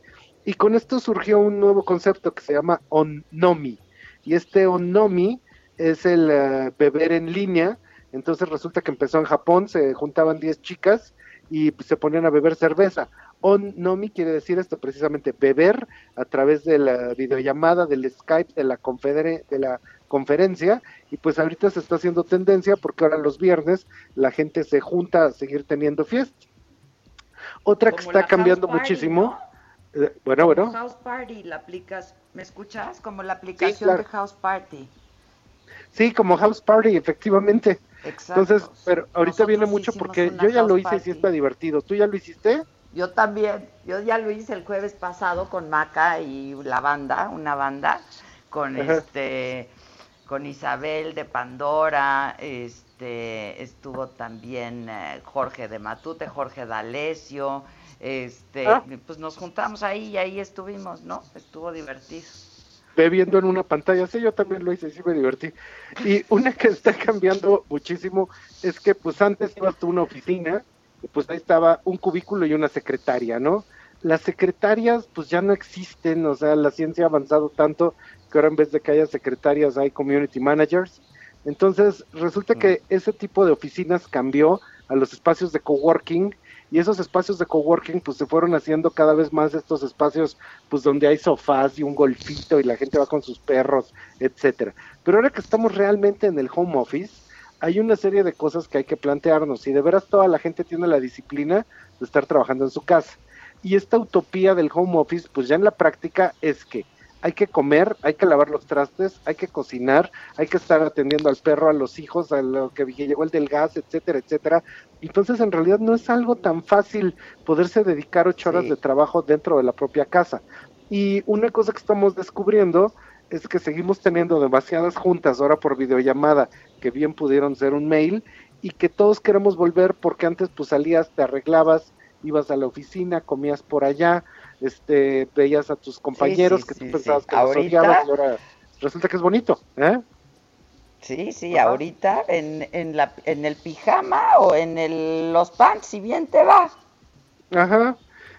Y con esto surgió un nuevo concepto que se llama Onnomi. Y este Onnomi es el eh, beber en línea entonces resulta que empezó en Japón, se juntaban 10 chicas y se ponían a beber cerveza. On-Nomi quiere decir esto precisamente, beber a través de la videollamada, del Skype, de la, de la conferencia, y pues ahorita se está haciendo tendencia porque ahora los viernes la gente se junta a seguir teniendo fiesta. Otra que está cambiando muchísimo, eh, bueno, bueno. House Party, la aplicas, ¿me escuchas? Como la aplicación de House Party. Sí, como House Party, efectivamente. Exacto. Entonces, pero ahorita viene mucho porque yo ya lo hice y sí está divertido. ¿Tú ya lo hiciste? Yo también, yo ya lo hice el jueves pasado con Maca y la banda, una banda, con este, con Isabel de Pandora, este, estuvo también eh, Jorge de Matute, Jorge D'Alessio, este, ah. pues nos juntamos ahí y ahí estuvimos, ¿no? Estuvo divertido. Bebiendo en una pantalla, sí, yo también lo hice, sí me divertí. Y una que está cambiando muchísimo es que pues antes ibas a una oficina pues ahí estaba un cubículo y una secretaria, ¿no? Las secretarias pues ya no existen, o sea, la ciencia ha avanzado tanto que ahora en vez de que haya secretarias hay community managers. Entonces resulta que ese tipo de oficinas cambió a los espacios de coworking y esos espacios de coworking pues se fueron haciendo cada vez más estos espacios pues donde hay sofás y un golfito y la gente va con sus perros, etcétera. Pero ahora que estamos realmente en el home office, hay una serie de cosas que hay que plantearnos. Y de veras toda la gente tiene la disciplina de estar trabajando en su casa. Y esta utopía del home office, pues ya en la práctica es que hay que comer, hay que lavar los trastes, hay que cocinar, hay que estar atendiendo al perro, a los hijos, a lo que llegó el del gas, etcétera, etcétera. Entonces, en realidad no es algo tan fácil poderse dedicar ocho horas de trabajo dentro de la propia casa. Y una cosa que estamos descubriendo es que seguimos teniendo demasiadas juntas ahora por videollamada que bien pudieron ser un mail y que todos queremos volver porque antes pues salías, te arreglabas, ibas a la oficina, comías por allá, este, veías a tus compañeros que tú pensabas que los odiabas y ahora resulta que es bonito, ¿eh? Sí, sí, ahorita en, en, la, en el pijama o en el, los pants, si bien te va. Ajá,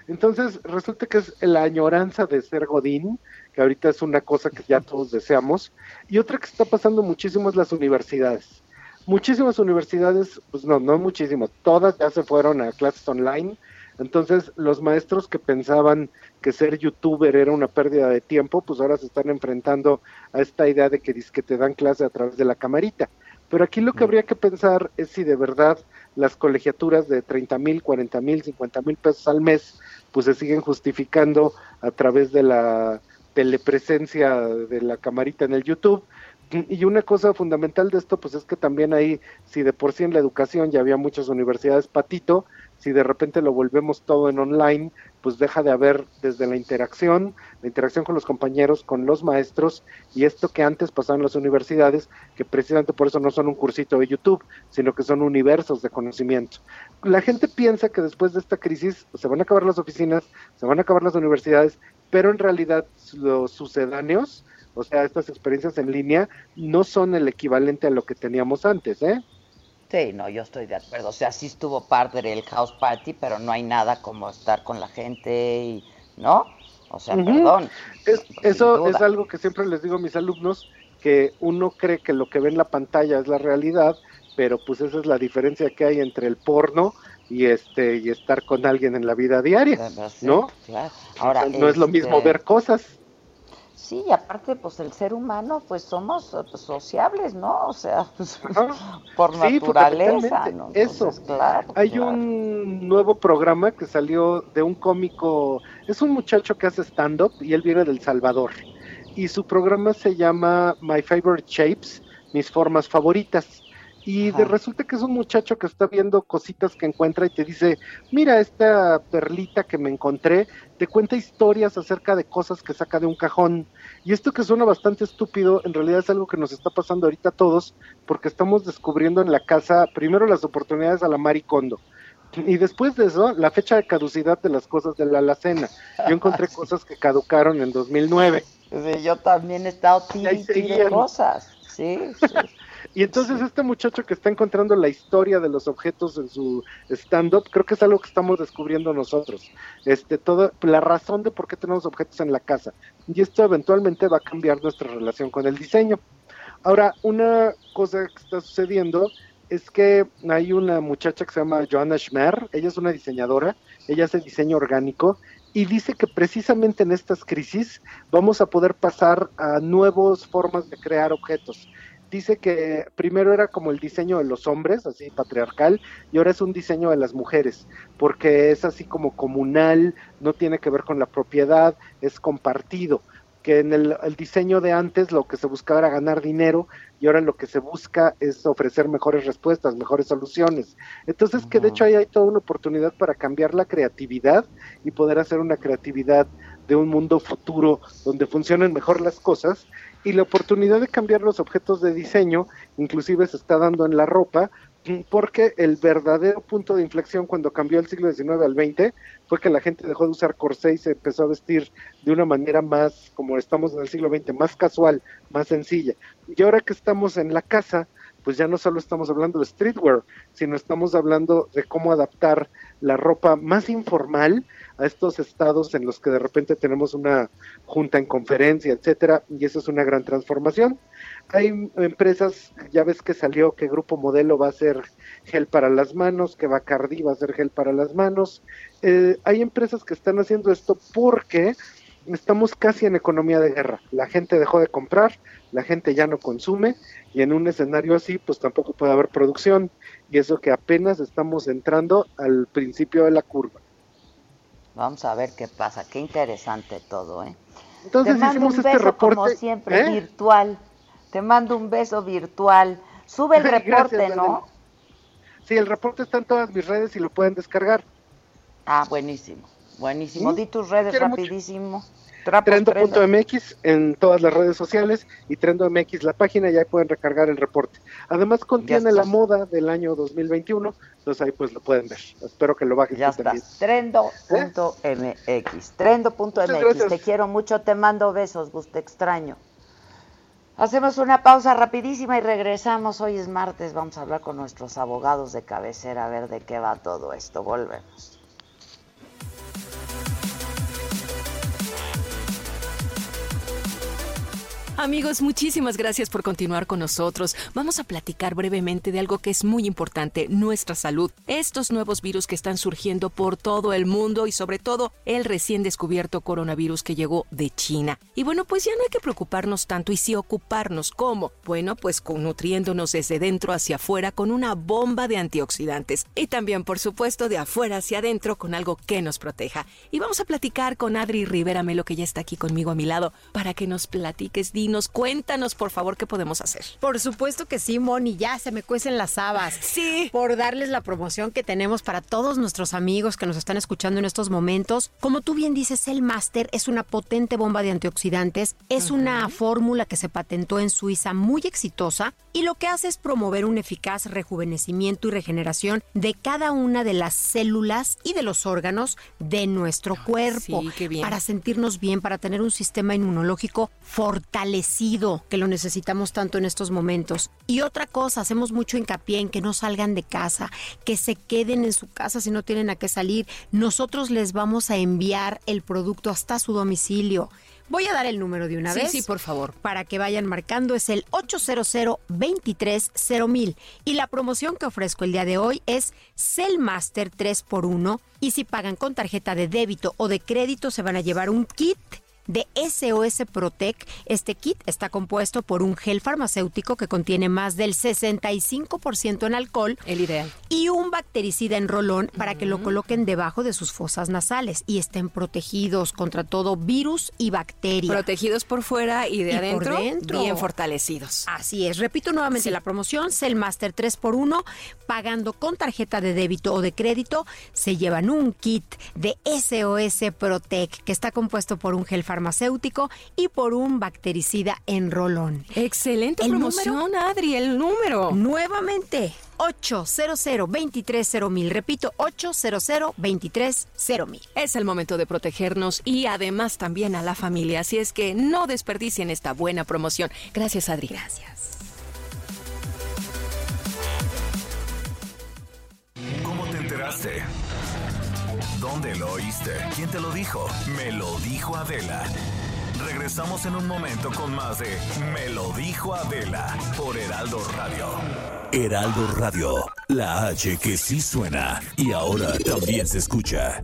entonces resulta que es la añoranza de ser Godín, que ahorita es una cosa que ya todos deseamos. Y otra que está pasando muchísimo es las universidades. Muchísimas universidades, pues no, no muchísimas, todas ya se fueron a clases online. Entonces, los maestros que pensaban que ser youtuber era una pérdida de tiempo, pues ahora se están enfrentando a esta idea de que, que te dan clase a través de la camarita. Pero aquí lo que habría que pensar es si de verdad las colegiaturas de 30 mil, 40 mil, 50 mil pesos al mes, pues se siguen justificando a través de la telepresencia de la camarita en el YouTube. Y una cosa fundamental de esto, pues es que también ahí, si de por sí en la educación ya había muchas universidades patito, si de repente lo volvemos todo en online, pues deja de haber desde la interacción, la interacción con los compañeros, con los maestros, y esto que antes pasaba en las universidades, que precisamente por eso no son un cursito de YouTube, sino que son universos de conocimiento. La gente piensa que después de esta crisis se van a acabar las oficinas, se van a acabar las universidades, pero en realidad los sucedáneos, o sea, estas experiencias en línea, no son el equivalente a lo que teníamos antes, ¿eh? Sí, no, yo estoy de acuerdo. O sea, sí estuvo padre el house party, pero no hay nada como estar con la gente y, ¿no? O sea, perdón. eso es algo que siempre les digo a mis alumnos, que uno cree que lo que ve en la pantalla es la realidad, pero pues esa es la diferencia que hay entre el porno y este y estar con alguien en la vida diaria, ¿no? Ahora no es lo mismo este, ver cosas. Sí, y aparte, pues el ser humano, pues somos pues, sociables, ¿no? O sea, pues, por naturaleza, ¿no? Eso. claro, Hay un nuevo programa que salió de un cómico, es un muchacho que hace stand-up y él viene del Salvador. Y su programa se llama My Favorite Shapes, mis formas favoritas y de resulta que es un muchacho que está viendo cositas que encuentra y te dice, mira esta perlita que me encontré, te cuenta historias acerca de cosas que saca de un cajón. Y esto que suena bastante estúpido, en realidad es algo que nos está pasando ahorita a todos, porque estamos descubriendo en la casa primero las oportunidades a la maricondo. Y después de eso, la fecha de caducidad de las cosas de la alacena. Yo encontré cosas que caducaron en 2009. yo también he estado de cosas. Sí, sí. Y entonces este muchacho que está encontrando la historia de los objetos en su stand-up, creo que es algo que estamos descubriendo nosotros. Este, toda la razón de por qué tenemos objetos en la casa. Y esto eventualmente va a cambiar nuestra relación con el diseño. Ahora, una cosa que está sucediendo es que hay una muchacha que se llama Joanna Schmer, ella es una diseñadora, ella hace diseño orgánico y dice que precisamente en estas crisis vamos a poder pasar a nuevas formas de crear objetos. Dice que primero era como el diseño de los hombres, así patriarcal, y ahora es un diseño de las mujeres, porque es así como comunal, no tiene que ver con la propiedad, es compartido que en el, diseño de antes lo que se buscaba era ganar dinero y ahora lo que se busca es ofrecer mejores respuestas, mejores soluciones. Entonces, que de hecho ahí hay toda una oportunidad para cambiar la creatividad y poder hacer una creatividad de un mundo futuro donde funcionen mejor las cosas y la oportunidad de cambiar los objetos de diseño inclusive se está dando en la ropa porque el verdadero punto de inflexión cuando cambió el siglo XIX al XX fue que la gente dejó de usar corsé y se empezó a vestir de una manera más, como estamos en el siglo XX, más casual, más sencilla. Y ahora que estamos en la casa, pues ya no solo estamos hablando de streetwear, sino estamos hablando de cómo adaptar la ropa más informal a estos estados en los que de repente tenemos una junta en conferencia, etcétera, y eso es una gran transformación. Hay empresas, ya ves que salió que Grupo Modelo va a ser gel para las manos, que Bacardi va a ser gel para las manos. Eh, hay empresas que están haciendo esto porque estamos casi en economía de guerra. La gente dejó de comprar, la gente ya no consume y en un escenario así pues tampoco puede haber producción y eso que apenas estamos entrando al principio de la curva. Vamos a ver qué pasa, qué interesante todo, ¿eh? Entonces hicimos este reporte como siempre ¿eh? virtual. Te mando un beso virtual. Sube el reporte, ¿no? Sí, el reporte está en todas mis redes y lo pueden descargar. Ah, buenísimo, buenísimo. Di tus redes rapidísimo. Trendo.mx en todas las redes sociales y Trendo.mx la página y ahí pueden recargar el reporte. Además contiene la moda del año 2021, entonces ahí pues lo pueden ver. Espero que lo bajen. Ya está. Trendo.mx. Trendo.mx. Te quiero mucho, te mando besos, guste extraño. Hacemos una pausa rapidísima y regresamos. Hoy es martes, vamos a hablar con nuestros abogados de cabecera a ver de qué va todo esto. Volvemos. Amigos, muchísimas gracias por continuar con nosotros. Vamos a platicar brevemente de algo que es muy importante, nuestra salud. Estos nuevos virus que están surgiendo por todo el mundo y sobre todo el recién descubierto coronavirus que llegó de China. Y bueno, pues ya no hay que preocuparnos tanto y sí ocuparnos. ¿Cómo? Bueno, pues nutriéndonos desde dentro hacia afuera con una bomba de antioxidantes. Y también, por supuesto, de afuera hacia adentro con algo que nos proteja. Y vamos a platicar con Adri Rivera Melo, que ya está aquí conmigo a mi lado, para que nos platiques nos cuéntanos por favor qué podemos hacer. Por supuesto que sí, Moni, ya se me cuecen las habas. Sí. Por darles la promoción que tenemos para todos nuestros amigos que nos están escuchando en estos momentos. Como tú bien dices, el Master es una potente bomba de antioxidantes, es una fórmula que se patentó en Suiza muy exitosa y lo que hace es promover un eficaz rejuvenecimiento y regeneración de cada una de las células y de los órganos de nuestro cuerpo. Sí, qué bien. Para sentirnos bien, para tener un sistema inmunológico fortalecido que lo necesitamos tanto en estos momentos. Y otra cosa, hacemos mucho hincapié en que no salgan de casa, que se queden en su casa si no tienen a qué salir. Nosotros les vamos a enviar el producto hasta su domicilio. Voy a dar el número de una vez. Sí, por favor. Para que vayan marcando es el 800 230 Y la promoción que ofrezco el día de hoy es Cellmaster 3x1. Y si pagan con tarjeta de débito o de crédito, se van a llevar un kit de SOS Protec. Este kit está compuesto por un gel farmacéutico que contiene más del 65% en alcohol. El ideal. Y un bactericida en rolón para que lo mm. coloquen debajo de sus fosas nasales y estén protegidos contra todo virus y bacteria. Protegidos por fuera y de adentro, bien fortalecidos. Así es. Repito nuevamente la promoción, Cellmaster 3x1, pagando con tarjeta de débito o de crédito, se llevan un kit de SOS Protec que está compuesto por un gel farmacéutico farmacéutico y por un bactericida en rolón. Excelente promoción, Adri, el número. Nuevamente, 800 230 Repito, 800 230 Es el momento de protegernos y además también a la familia, así es que no desperdicien esta buena promoción. Gracias, Adri. Gracias. ¿Cómo te enteraste? ¿Dónde lo oíste? ¿Quién te lo dijo? Me lo dijo Adela. Regresamos en un momento con más de Me lo dijo Adela por Heraldo Radio. Heraldo Radio, la H que sí suena y ahora también se escucha.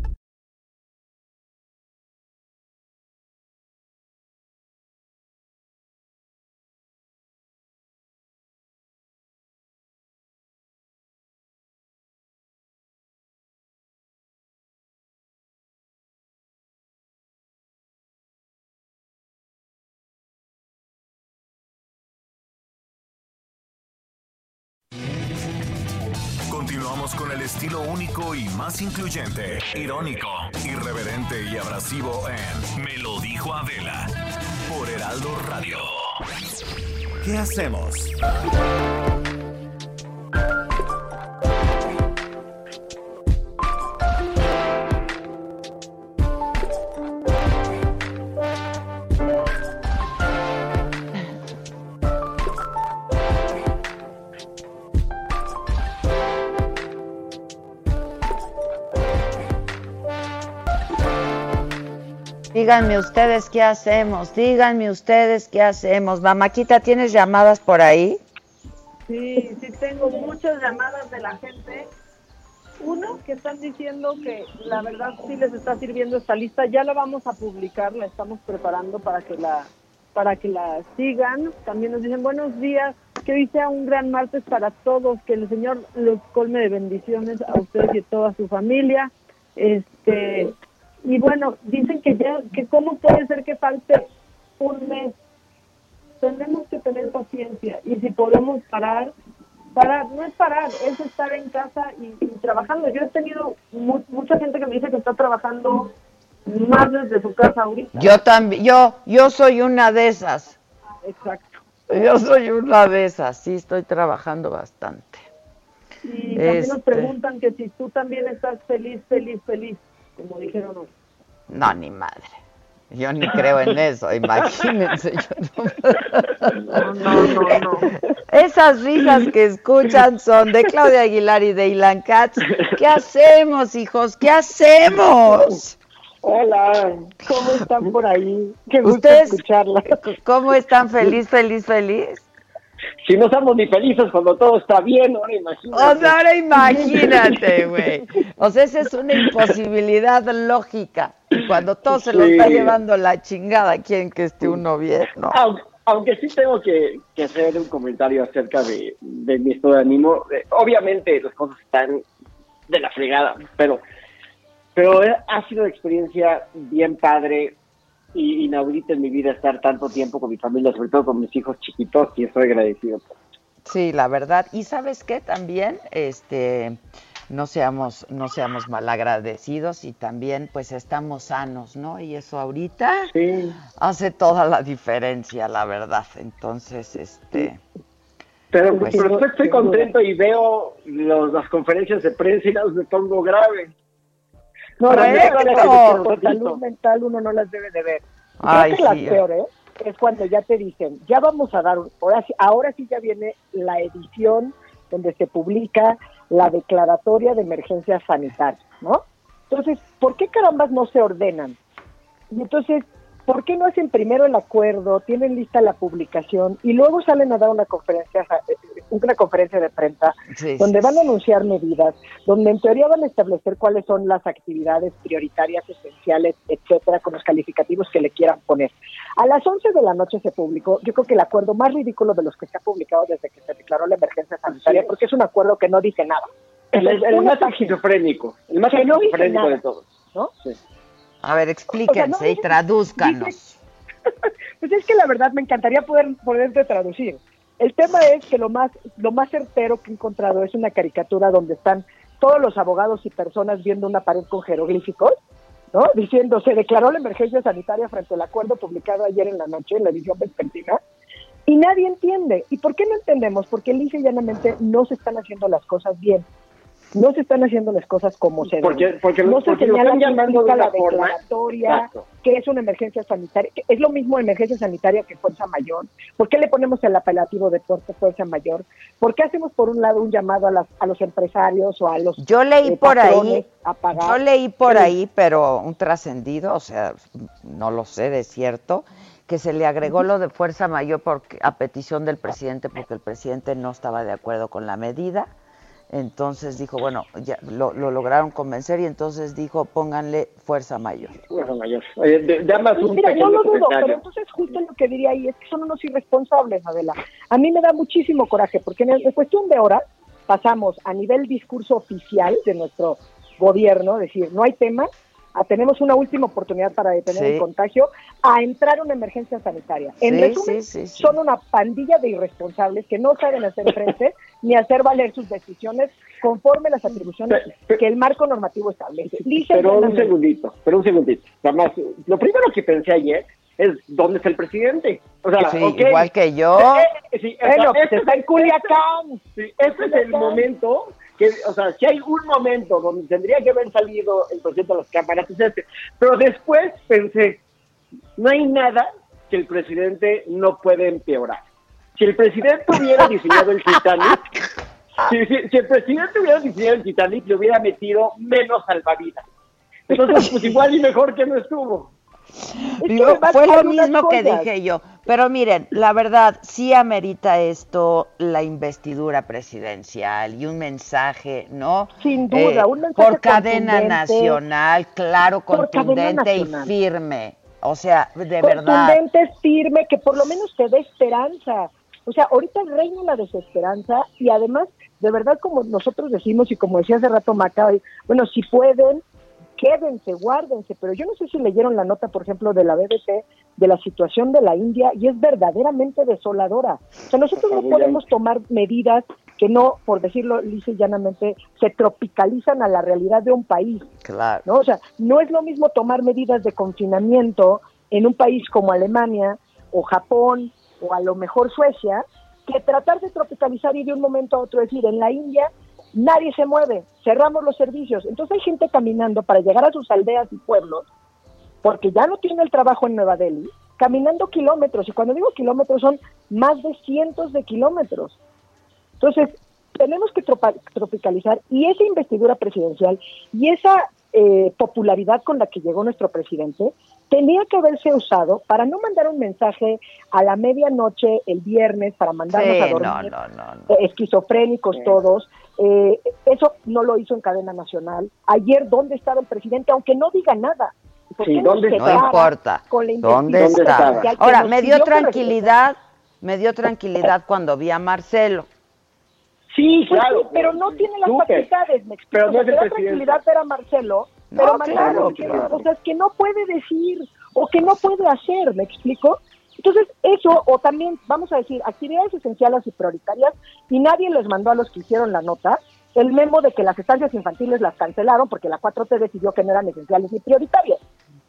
El estilo único y más incluyente, irónico, irreverente y abrasivo en Me lo dijo Adela por Heraldo Radio. ¿Qué hacemos? Díganme ustedes qué hacemos, díganme ustedes qué hacemos. Mamáquita, ¿tienes llamadas por ahí? Sí, sí tengo muchas llamadas de la gente. Uno, que están diciendo que la verdad sí les está sirviendo esta lista. Ya la vamos a publicar, la estamos preparando para que la para que la sigan. También nos dicen buenos días, que hoy sea un gran martes para todos, que el Señor los colme de bendiciones a ustedes y a toda su familia. Este, y bueno, dicen que ya, que cómo puede ser que falte un mes. Tenemos que tener paciencia y si podemos parar, parar, no es parar, es estar en casa y, trabajando. Yo he tenido mucha gente que me dice que está trabajando más desde su casa ahorita. Yo también, yo, yo soy una de esas. Exacto. Yo soy una de esas, sí estoy trabajando bastante. Y también nos este preguntan que si tú también estás feliz, feliz, feliz como dijeron hoy. No, ni madre. Yo ni creo en eso, imagínense. no, no, no, no. Esas risas que escuchan son de Claudia Aguilar y de Ilan Katz. ¿Qué hacemos, hijos? ¿Qué hacemos? Hola, ¿cómo están por ahí? Qué gusto ¿Ustedes escucharla. ¿Cómo están? ¿Feliz, feliz, feliz? Si no estamos ni felices cuando todo está bien, ahora imagínate. O sea, ahora imagínate, güey. O sea, esa es una imposibilidad lógica. Cuando todo se lo está llevando la chingada, quieren que esté uno bien, ¿no? Aunque, sí tengo que, hacer un comentario acerca de, mi estado de ánimo. Eh, obviamente las cosas están de la fregada, pero, pero ha sido una experiencia bien padre y inaudita en mi vida estar tanto tiempo con mi familia, sobre todo con mis hijos chiquitos, y estoy agradecido. Sí, la verdad. Y sabes qué también, este, no seamos, no seamos malagradecidos y también pues estamos sanos, ¿no? Y eso ahorita hace toda la diferencia, la verdad. Entonces, este. Pero, pues, pero estoy contento y veo las conferencias de prensa y las me pongo grave. No, la salud mental uno no las debe de ver. Ay, que las peores es cuando ya te dicen, ya vamos a dar, ahora sí, ahora sí ya viene la edición donde se publica la declaratoria de emergencia sanitaria, ¿no? Entonces, ¿por qué carambas no se ordenan? Y entonces ¿por qué no hacen primero el acuerdo, tienen lista la publicación y luego salen a dar una conferencia, eh, una conferencia de prensa donde van a anunciar medidas, donde en teoría van a establecer cuáles son las actividades prioritarias, esenciales, etcétera, con los calificativos que le quieran poner? A las 11 de la noche se publicó, yo creo que el acuerdo más ridículo de los que se ha publicado desde que se declaró la emergencia sanitaria, porque es un acuerdo que no dice nada. El, más esquizofrénico, el más esquizofrénico de todos. ¿no? Sí. A ver, explíquense y traduzcanos. pues es que la verdad me encantaría poder poderte traducir. El tema es que lo más lo más certero que he encontrado es una caricatura donde están todos los abogados y personas viendo una pared con jeroglíficos, ¿no? Diciendo, se declaró la emergencia sanitaria frente al acuerdo publicado ayer en la noche en la edición vespertina, y nadie entiende. ¿Y por qué no entendemos? Porque lisa y llanamente no se están haciendo las cosas bien. No se están haciendo las cosas como se deben. Porque, no se señala llamando de la declaratoria, que es una emergencia sanitaria, es lo mismo emergencia sanitaria que fuerza mayor. ¿Por qué le ponemos el apelativo de fuerza mayor? ¿Por qué hacemos por un lado un llamado a, las, a los empresarios o a los Yo leí eh, por ahí, yo leí por ahí, pero un trascendido, o sea, no lo sé de cierto, que se le agregó lo de fuerza mayor porque, a petición del presidente porque el presidente no estaba de acuerdo con la medida entonces dijo, bueno, ya lo, lograron convencer y entonces dijo, pónganle fuerza mayor. Fuerza mayor. Eh, Mira, no lo dudo, pero entonces justo lo que diría ahí es que son unos irresponsables, Adela. A mí me da muchísimo coraje porque en, cuestión de horas pasamos a nivel discurso oficial de nuestro gobierno, decir, no hay tema, tenemos una última oportunidad para detener el contagio, a entrar a una emergencia sanitaria. En resumen, son una pandilla de irresponsables que no saben hacer frente ni hacer valer sus decisiones conforme las atribuciones que el marco normativo establece. pero un segundito, pero un segundito. Además, lo primero que pensé ayer es dónde está el presidente. O sea, igual que yo. Eh, eh, bueno, está en Culiacán. este es el momento que, o sea, si hay un momento donde tendría que haber salido el presidente de las cámaras, es este. Pero después pensé, no hay nada que el presidente no puede empeorar. Si el presidente hubiera diseñado el Titanic, si, si, el presidente hubiera diseñado el Titanic, le hubiera metido menos salvavidas. Entonces, pues igual y mejor que no estuvo fue lo mismo que dije yo. Pero miren, la verdad, sí amerita esto la investidura presidencial y un mensaje, ¿no? Sin duda, eh, un mensaje Por cadena nacional, claro, contundente y firme. O sea, de verdad. Contundente, firme, que por lo menos te dé esperanza. O sea, ahorita reina la desesperanza y además, de verdad, como nosotros decimos y como decía hace rato Maca, bueno, si pueden, quédense, guárdense, pero yo no sé si leyeron la nota, por ejemplo, de la BBC de la situación de la India y es verdaderamente desoladora. O sea, nosotros no podemos tomar medidas que no, por decirlo lisa y llanamente, se tropicalizan a la realidad de un país. Claro. ¿no? O sea, no es lo mismo tomar medidas de confinamiento en un país como Alemania o Japón o a lo mejor Suecia que tratar de tropicalizar y de un momento a otro decir, en la India nadie se mueve, cerramos los servicios. Entonces hay gente caminando para llegar a sus aldeas y pueblos, porque ya no tiene el trabajo en Nueva Delhi, caminando kilómetros. Y cuando digo kilómetros son más de cientos de kilómetros. Entonces, tenemos que tropicalizar y esa investidura presidencial y esa eh, popularidad con la que llegó nuestro presidente tenía que haberse usado para no mandar un mensaje a la medianoche el viernes para mandarnos a dormir esquizofrénicos todos eh, eso no lo hizo en cadena nacional. Ayer, ¿dónde estaba el presidente? Aunque no diga nada. Sí, ¿dónde no importa. ¿Dónde está? Ahora, me dio tranquilidad, me dio tranquilidad cuando vi a Marcelo. Sí, pues claro. pero no tiene las facultades, me explico. Pero no me dio tranquilidad ver a Marcelo, pero Marcelo tiene cosas que no puede decir o que no puede hacer, ¿me explico? Entonces, eso, o también, vamos a decir, actividades esenciales y prioritarias, y nadie les mandó a los que hicieron la nota el memo de que las estancias infantiles las cancelaron porque la 4T decidió que no eran esenciales ni prioritarias.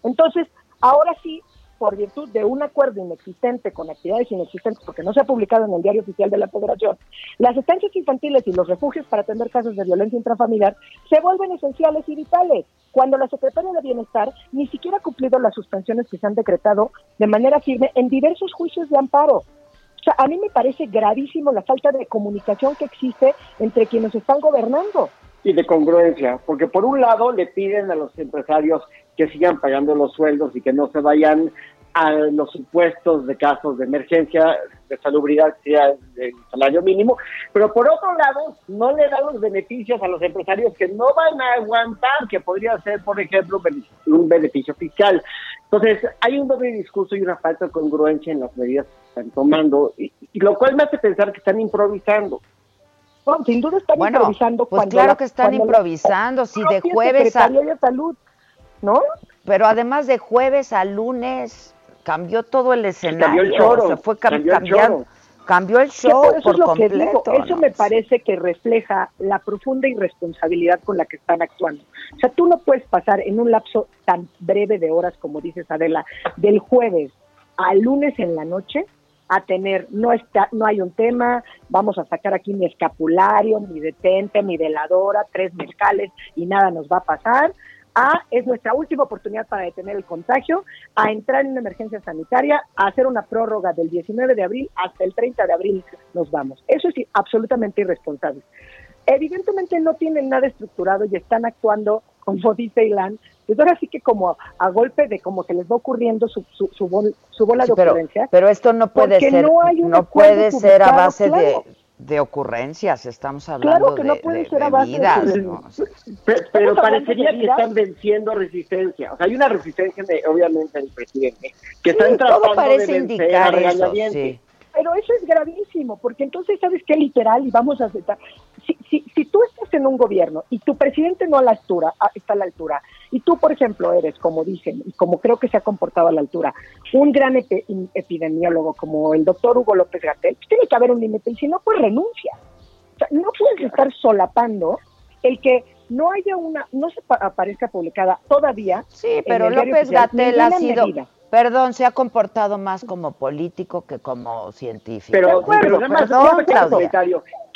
Entonces, ahora sí, por virtud de un acuerdo inexistente con actividades inexistentes, porque no se ha publicado en el diario oficial de la Federación, las estancias infantiles y los refugios para atender casos de violencia intrafamiliar se vuelven esenciales y vitales, cuando la Secretaría de Bienestar ni siquiera ha cumplido las suspensiones que se han decretado de manera firme en diversos juicios de amparo. O sea, a mí me parece gravísimo la falta de comunicación que existe entre quienes están gobernando. Y de congruencia, porque por un lado le piden a los empresarios que sigan pagando los sueldos y que no se vayan a los supuestos de casos de emergencia de salubridad, sea el salario mínimo, pero por otro lado no le dan los beneficios a los empresarios que no van a aguantar, que podría ser, por ejemplo, un beneficio fiscal. Entonces, hay un doble discurso y una falta de congruencia en las medidas que están tomando, y, lo cual me hace pensar que están improvisando. sin duda están improvisando. Pues claro que están improvisando, si de jueves a... de salud ¿no? Pero además de jueves a lunes cambió todo el escenario. Cambió el show. fue cambió el show. Cambió el show por completo. eso me parece que refleja la profunda irresponsabilidad con la que están actuando. O sea, tú no puedes pasar en un lapso tan breve de horas, como dices Adela, del jueves al lunes en la noche, a tener, no está, no hay un tema, vamos a sacar aquí mi escapulario, mi detente, mi veladora, tres mezcales y nada nos va a pasar. A, es nuestra última oportunidad para detener el contagio, a entrar en una emergencia sanitaria, a hacer una prórroga del 19 de abril hasta el 30 de abril nos vamos. Eso es absolutamente irresponsable. Evidentemente no tienen nada estructurado y están actuando, como dice Ilan, pues ahora sí que como a golpe de como se les va ocurriendo su, su, su, bola de pero, ocurrencia. Pero esto no puede ser, no, puede ser a base de, de ocurrencias, estamos hablando claro que no puede de, ser vidas, ¿no? Pero, pero parecería que están venciendo resistencia. O sea, hay una resistencia, de, obviamente, del presidente, que están Sí, tratando todo parece de vencer indicar eso, sí. Pero eso es gravísimo, porque entonces, ¿sabes qué? Literal, y vamos a aceptar. Si, si, si tú estás en un gobierno y tu presidente no a la altura, a- está a la altura, y tú, por ejemplo, eres, como dicen, y como creo que se ha comportado a la altura, un gran epi- epidemiólogo como el doctor Hugo López Gatel, pues tiene que haber un límite, y si no, pues renuncia. O sea, no puedes estar solapando el que no haya una, no se pa- aparezca publicada todavía. Sí, pero López Gatel ha sido, perdón, se ha comportado más como político que como científico. Pero, pero más, perdón, Claudia.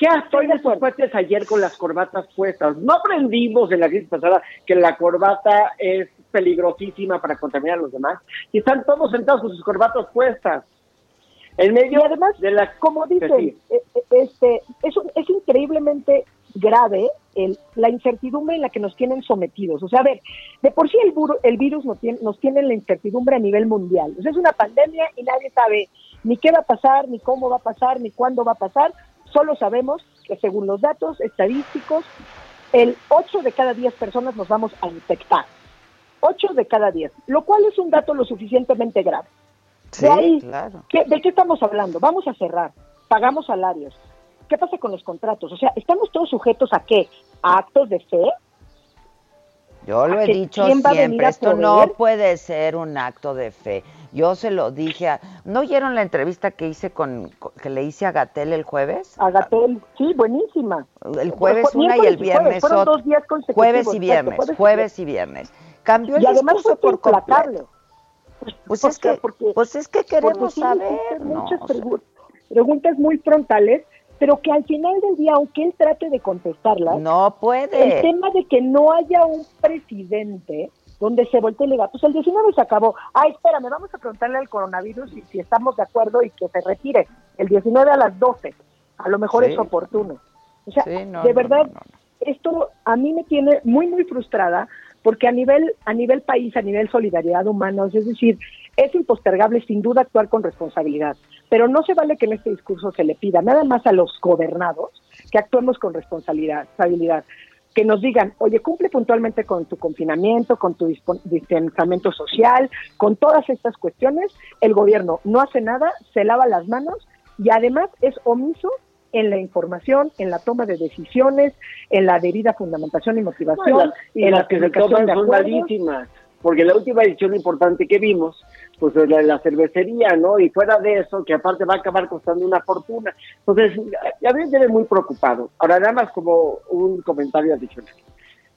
¿Qué hacían sus cuates ayer con las corbatas puestas? No aprendimos en la crisis pasada que la corbata es peligrosísima para contaminar a los demás. Y están todos sentados con sus corbatas puestas. En medio Y además, de la... como dicen, eh, eh, este, es, es increíblemente grave el, la incertidumbre en la que nos tienen sometidos. O sea, a ver, de por sí el, buro- el virus nos tiene, nos tiene en la incertidumbre a nivel mundial. O sea, es una pandemia y nadie sabe ni qué va a pasar, ni cómo va a pasar, ni cuándo va a pasar. Solo sabemos que según los datos estadísticos, el 8 de cada 10 personas nos vamos a infectar. 8 de cada 10, lo cual es un dato lo suficientemente grave. Sí, de ahí, claro. ¿qué- ¿de qué estamos hablando? Vamos a cerrar, pagamos salarios. ¿Qué pasa con los contratos? O sea, ¿estamos todos sujetos a qué? ¿A actos de fe? Yo lo ¿A he dicho siempre, esto no puede ser un acto de fe. Yo se lo dije a... ¿No oyeron la entrevista que hice con, con- que le hice a Gatel el jueves? A Gatel, sí, buenísima. El jueves una y el jueves, viernes fueron otra. dos días consecutivos, Jueves y viernes, jueves y jueves y viernes. Cambió el Y además discurso fue por completo. implacable. Pues es que, pues es que Porque queremos saber, muchas O sea, pregu- preguntas muy frontales, pero que al final del día, aunque él trate de contestarlas, no puede. el tema de que no haya un presidente donde se voltee y le diga, pues el 19 se acabó. Ah, espérame, vamos a preguntarle al coronavirus si, si estamos de acuerdo y que se retire el 19 a las 12. A lo mejor Sí. es oportuno. O sea, Sí, no, de verdad, no, no. esto a mí me tiene muy, muy frustrada porque a nivel, a nivel país, a nivel solidaridad humana, es decir, es impostergable sin duda actuar con responsabilidad, pero no se vale que en este discurso se le pida nada más a los gobernados que actuemos con responsabilidad, que nos digan, oye, cumple puntualmente con tu confinamiento, con tu distanciamiento social, con todas estas cuestiones, el gobierno no hace nada, se lava las manos y además es omiso en la información, en la toma de decisiones, en la debida fundamentación y motivación, y en las la que se toman son malísimas. Porque la última edición importante que vimos, pues es la la cervecería, ¿no? Y fuera de eso, que aparte va a acabar costando una fortuna. Entonces, a mí me tiene muy preocupado. Ahora, nada más como un comentario adicional.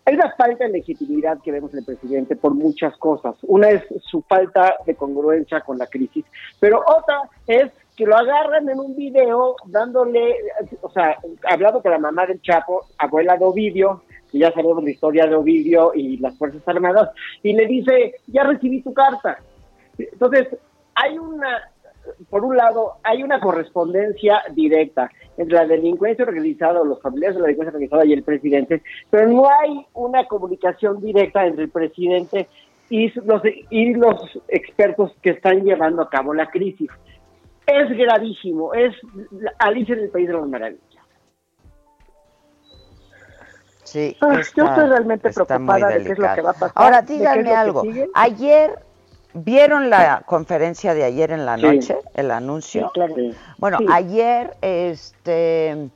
Hay una falta de legitimidad que vemos en el presidente por muchas cosas. Una es su falta de congruencia con la crisis, pero otra es que lo agarran en un video dándole, o sea, hablando con la mamá del Chapo, abuela de Ovidio, que ya sabemos la historia de Ovidio y las Fuerzas Armadas, y le dice, ya recibí tu carta. Entonces, hay una, por un lado, hay una correspondencia directa entre la delincuencia organizada o los familiares de la delincuencia organizada y el presidente, pero no hay una comunicación directa entre el presidente y los, y los expertos que están llevando a cabo la crisis. Es gravísimo, es Alicia en el País de las Maravillas. Sí, Ah, yo estoy realmente preocupada de qué es lo que va a pasar. Ahora díganme algo. Ayer vieron la conferencia de ayer en la Sí. noche, el anuncio. Sí, claro. Bueno, Sí. ayer este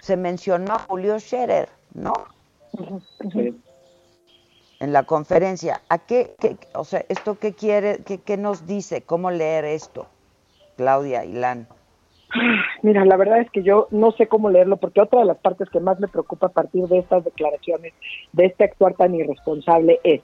se mencionó a Julio Scherer, ¿no? Sí. En la conferencia. ¿A qué, qué- o sea, esto qué quiere, qué, qué nos dice? ¿Cómo leer esto? Claudia, Ilan. Mira, la verdad es que yo no sé cómo leerlo, porque otra de las partes que más me preocupa a partir de estas declaraciones, de este actuar tan irresponsable, es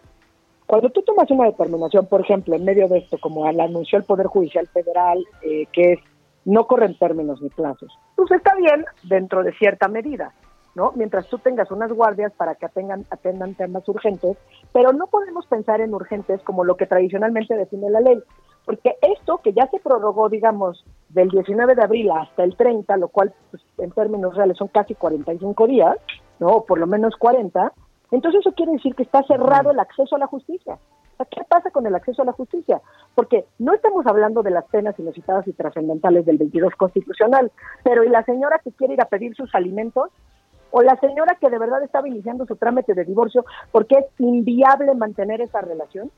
cuando tú tomas una determinación, por ejemplo, en medio de esto, como la anunció el Poder Judicial Federal, eh, que es no corren términos ni plazos. Pues está bien dentro de cierta medida, ¿no? Mientras tú tengas unas guardias para que atengan, atendan temas urgentes, pero no podemos pensar en urgentes como lo que tradicionalmente define la ley, porque esto que ya se prorrogó, digamos, del 19 de abril hasta el 30, lo cual pues, en términos reales son casi 45 días, ¿no? Por lo menos 40, entonces eso quiere decir que está cerrado el acceso a la justicia. ¿Qué pasa con el acceso a la justicia? Porque no estamos hablando de las penas inusitadas y trascendentales del 22 constitucional, pero ¿y la señora que quiere ir a pedir sus alimentos? ¿O la señora que de verdad estaba iniciando su trámite de divorcio porque es inviable mantener esa relación?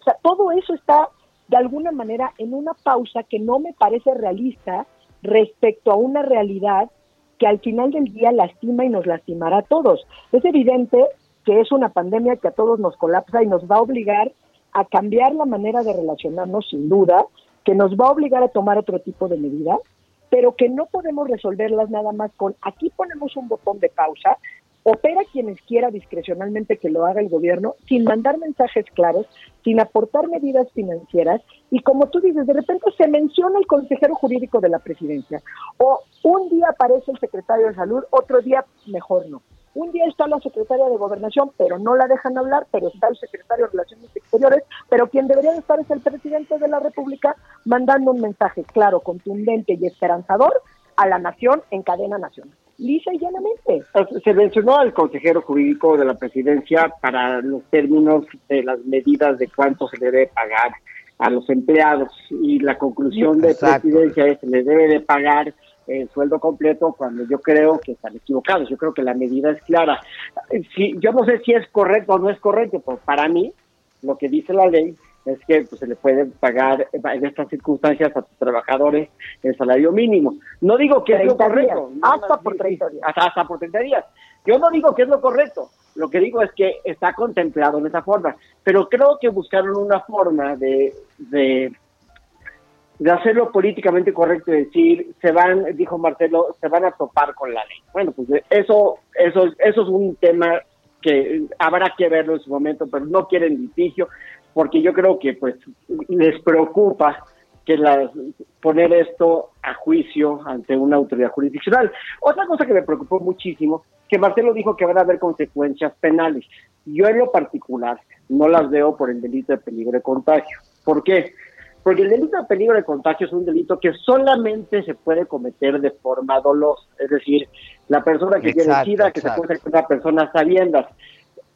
O sea, todo eso está de alguna manera en una pausa que no me parece realista respecto a una realidad que al final del día lastima y nos lastimará a todos. Es evidente que es una pandemia que a todos nos colapsa y nos va a obligar a cambiar la manera de relacionarnos sin duda, que nos va a obligar a tomar otro tipo de medidas, pero que no podemos resolverlas nada más con aquí ponemos un botón de pausa, opera quienes quiera discrecionalmente que lo haga el gobierno, sin mandar mensajes claros, sin aportar medidas financieras, y como tú dices, de repente se menciona el consejero jurídico de la presidencia, o un día aparece el secretario de salud, otro día mejor no. Un día está la secretaria de Gobernación, pero no la dejan hablar, pero está el secretario de Relaciones Exteriores, pero quien debería estar es el presidente de la República mandando un mensaje claro, contundente y esperanzador a la nación en cadena nacional. Lisa y llanamente. Se mencionó al consejero jurídico de la presidencia para los términos de las medidas de cuánto se le debe pagar a los empleados y la conclusión de presidencia es que se le debe de pagar el sueldo completo cuando yo creo que están equivocados. Yo creo que la medida es clara. Si, yo no sé si es correcto o no es correcto, pero para mí lo que dice la ley es que pues, se le puede pagar en estas circunstancias a tus trabajadores el salario mínimo. No digo que es lo correcto. hasta por 30 días. Hasta, por 30 días. Yo no digo que es lo correcto. Lo que digo es que está contemplado en esa forma. Pero creo que buscaron una forma de, de de hacerlo políticamente correcto y decir, se van, dijo Marcelo, se van a topar con la ley. Bueno, pues eso, eso, eso es un tema que habrá que verlo en su momento, pero no quieren litigio, porque yo creo que pues les preocupa que la, poner esto a juicio ante una autoridad jurisdiccional. Otra cosa que me preocupó muchísimo, que Marcelo dijo que van a haber consecuencias penales. Yo en lo particular no las veo por el delito de peligro de contagio. ¿Por qué? Porque el delito de peligro de contagio es un delito que solamente se puede cometer de forma dolosa, es decir, la persona que tiene SIDA, que se puede con una persona sabiendas.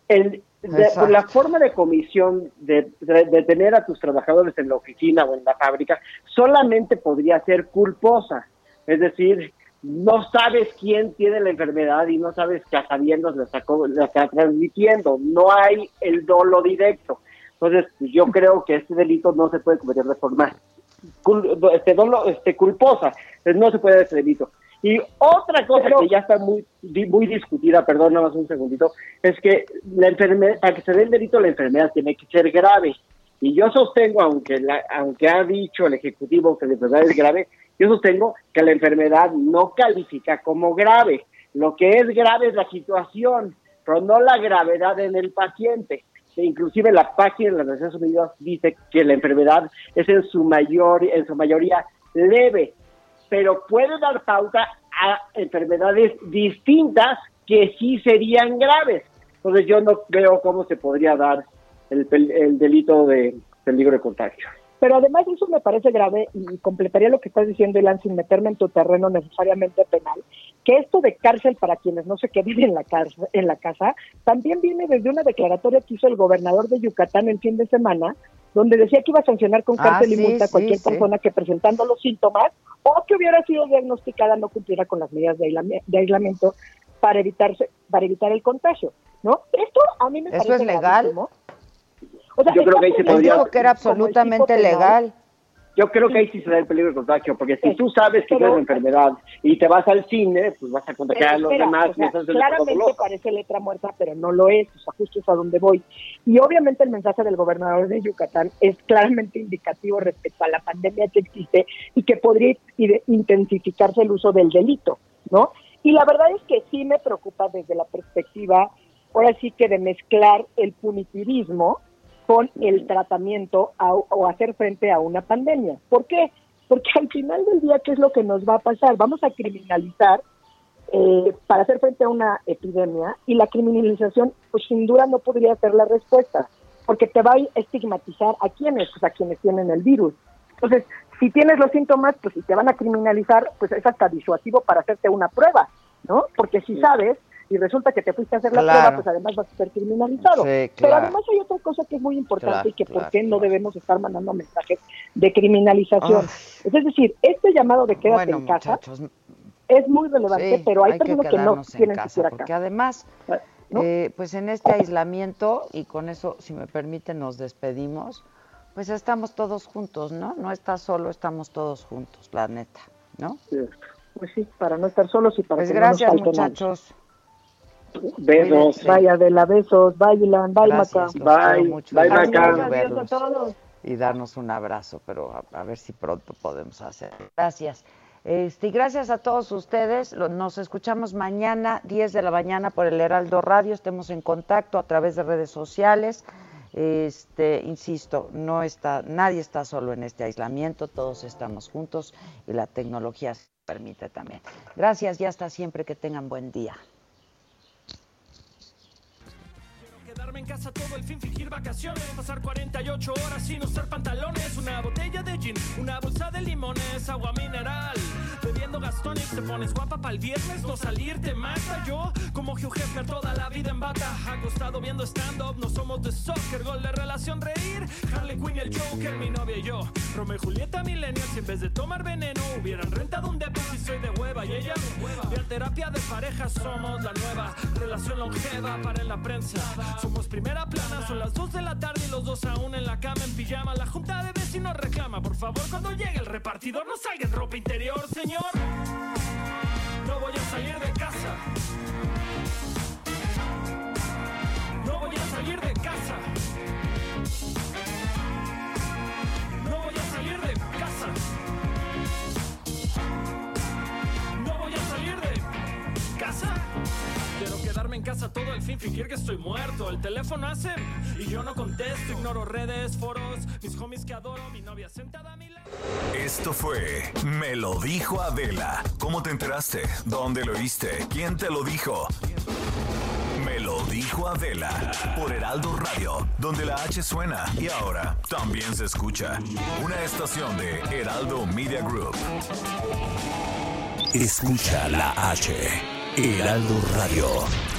El, la forma de comisión de, de, tener a tus trabajadores en la oficina o en la fábrica solamente podría ser culposa, es decir, no sabes quién tiene la enfermedad y no sabes que a sabiendas la, la está transmitiendo, no hay el dolo directo. Entonces, yo creo que este delito no se puede cometer de forma este, este, culposa, no se puede este delito. Y otra cosa que ya está muy muy discutida, perdón, nada más un segundito, es que la enfermedad, para que se dé el delito la enfermedad tiene que ser grave. Y yo sostengo, aunque aunque ha dicho el Ejecutivo que la enfermedad es grave, yo sostengo que la enfermedad no califica como grave. Lo que es grave es la situación, pero no la gravedad en el paciente inclusive la página de las Naciones Unidas dice que la enfermedad es en su mayor en su mayoría leve, pero puede dar pauta a enfermedades distintas que sí serían graves. Entonces yo no veo cómo se podría dar el, el delito de peligro de contagio. Pero además eso me parece grave y completaría lo que estás diciendo, Ilan, sin meterme en tu terreno necesariamente penal, que esto de cárcel para quienes no se queden en la, cárcel, en la casa también viene desde una declaratoria que hizo el gobernador de Yucatán el fin de semana, donde decía que iba a sancionar con cárcel y ah, multa a cualquier persona que presentando los síntomas o que hubiera sido diagnosticada no cumpliera con las medidas de, aislamiento para evitarse para evitar el contagio, ¿no? Esto a mí me ¿Eso parece es legal? Yo creo que ahí se podría... Dijo que era absolutamente legal. Yo creo que ahí sí se da el peligro de contagio, porque si tú sabes que tienes una enfermedad y te vas al cine, pues vas a contagiar a los demás. claramente parece letra muerta, pero no lo es, o sea, justo es a donde voy. Y obviamente el mensaje del gobernador de Yucatán es claramente indicativo respecto a la pandemia que existe y que podría intensificarse el uso del delito, ¿no? Y la verdad es que sí me preocupa desde la perspectiva, ahora sí que de mezclar el punitivismo con el tratamiento o hacer frente a una pandemia. ¿Por qué? porque al final del día, ¿qué es lo que nos va a pasar? Vamos a criminalizar eh, para hacer frente a una epidemia y la criminalización, pues sin duda no podría ser la respuesta, porque te va a estigmatizar a quienes, pues a quienes tienen el virus. Entonces, si tienes los síntomas, pues si te van a criminalizar, pues es hasta disuasivo para hacerte una prueba, ¿no? Porque si sabes y resulta que te fuiste a hacer la prueba, pues además vas a ser criminalizado. Pero además hay otra cosa que es muy importante y que por qué no debemos estar mandando mensajes de criminalización. Es decir, este llamado de quédate en casa es muy relevante, pero hay, personas que, no tienen que ir acá. Porque además, eh, pues en este aislamiento, y con eso, si me permiten, nos despedimos, pues estamos todos juntos, ¿no? No estás solo, estamos todos juntos, la neta, ¿no? Pues sí, para no estar solos y para pues que gracias, no nos muchachos. Besos. Vaya de la besos, bye, bye, Maca. Bye, bye, Maca. Adiós a todos. Y darnos un abrazo, pero a, ver si pronto podemos hacer. Gracias. Este, y gracias a todos ustedes. Nos escuchamos mañana, 10 de la mañana, por el Heraldo Radio. Estemos en contacto a través de redes sociales. Este, insisto, no está, nadie está solo en este aislamiento, todos estamos juntos y la tecnología se permite también. Gracias y hasta siempre que tengan buen día. En casa todo el fin, fingir vacaciones. Pasar 48 horas sin usar pantalones. Una botella de gin, una bolsa de limones, agua mineral. Bebiendo gastones, te pones guapa para el viernes. No salir te mata. Yo, como Hugh Hefner, toda la vida en bata. Acostado viendo stand-up, no somos de soccer. Gol de relación, reír. Harley Quinn el Joker, mi novia y yo. Romeo y Julieta, millennials. Si en vez de tomar veneno, hubieran rentado un depo si soy de hueva. Y ella, y a terapia de pareja, somos la nueva relación longeva para en la prensa. Somos primera plana, son las 2 de la tarde y los dos aún en la cama en pijama. La junta de vecinos reclama, por favor, cuando llegue el repartidor no salga en ropa interior, señor. No voy a salir de casa. No voy a salir de casa. No voy a salir de casa. No voy a salir de casa. Quiero quedarme en casa todo el fin, fingir que estoy muerto. El teléfono hace y yo no contesto. Ignoro redes, foros, mis homies que adoro, mi novia sentada a mi lado. Esto fue Me lo dijo Adela. ¿Cómo te enteraste? ¿Dónde lo oíste? ¿Quién te lo dijo? Me lo dijo Adela por Heraldo Radio, donde la H suena y ahora también se escucha. Una estación de Heraldo Media Group. Escucha la H. Heraldo Radio.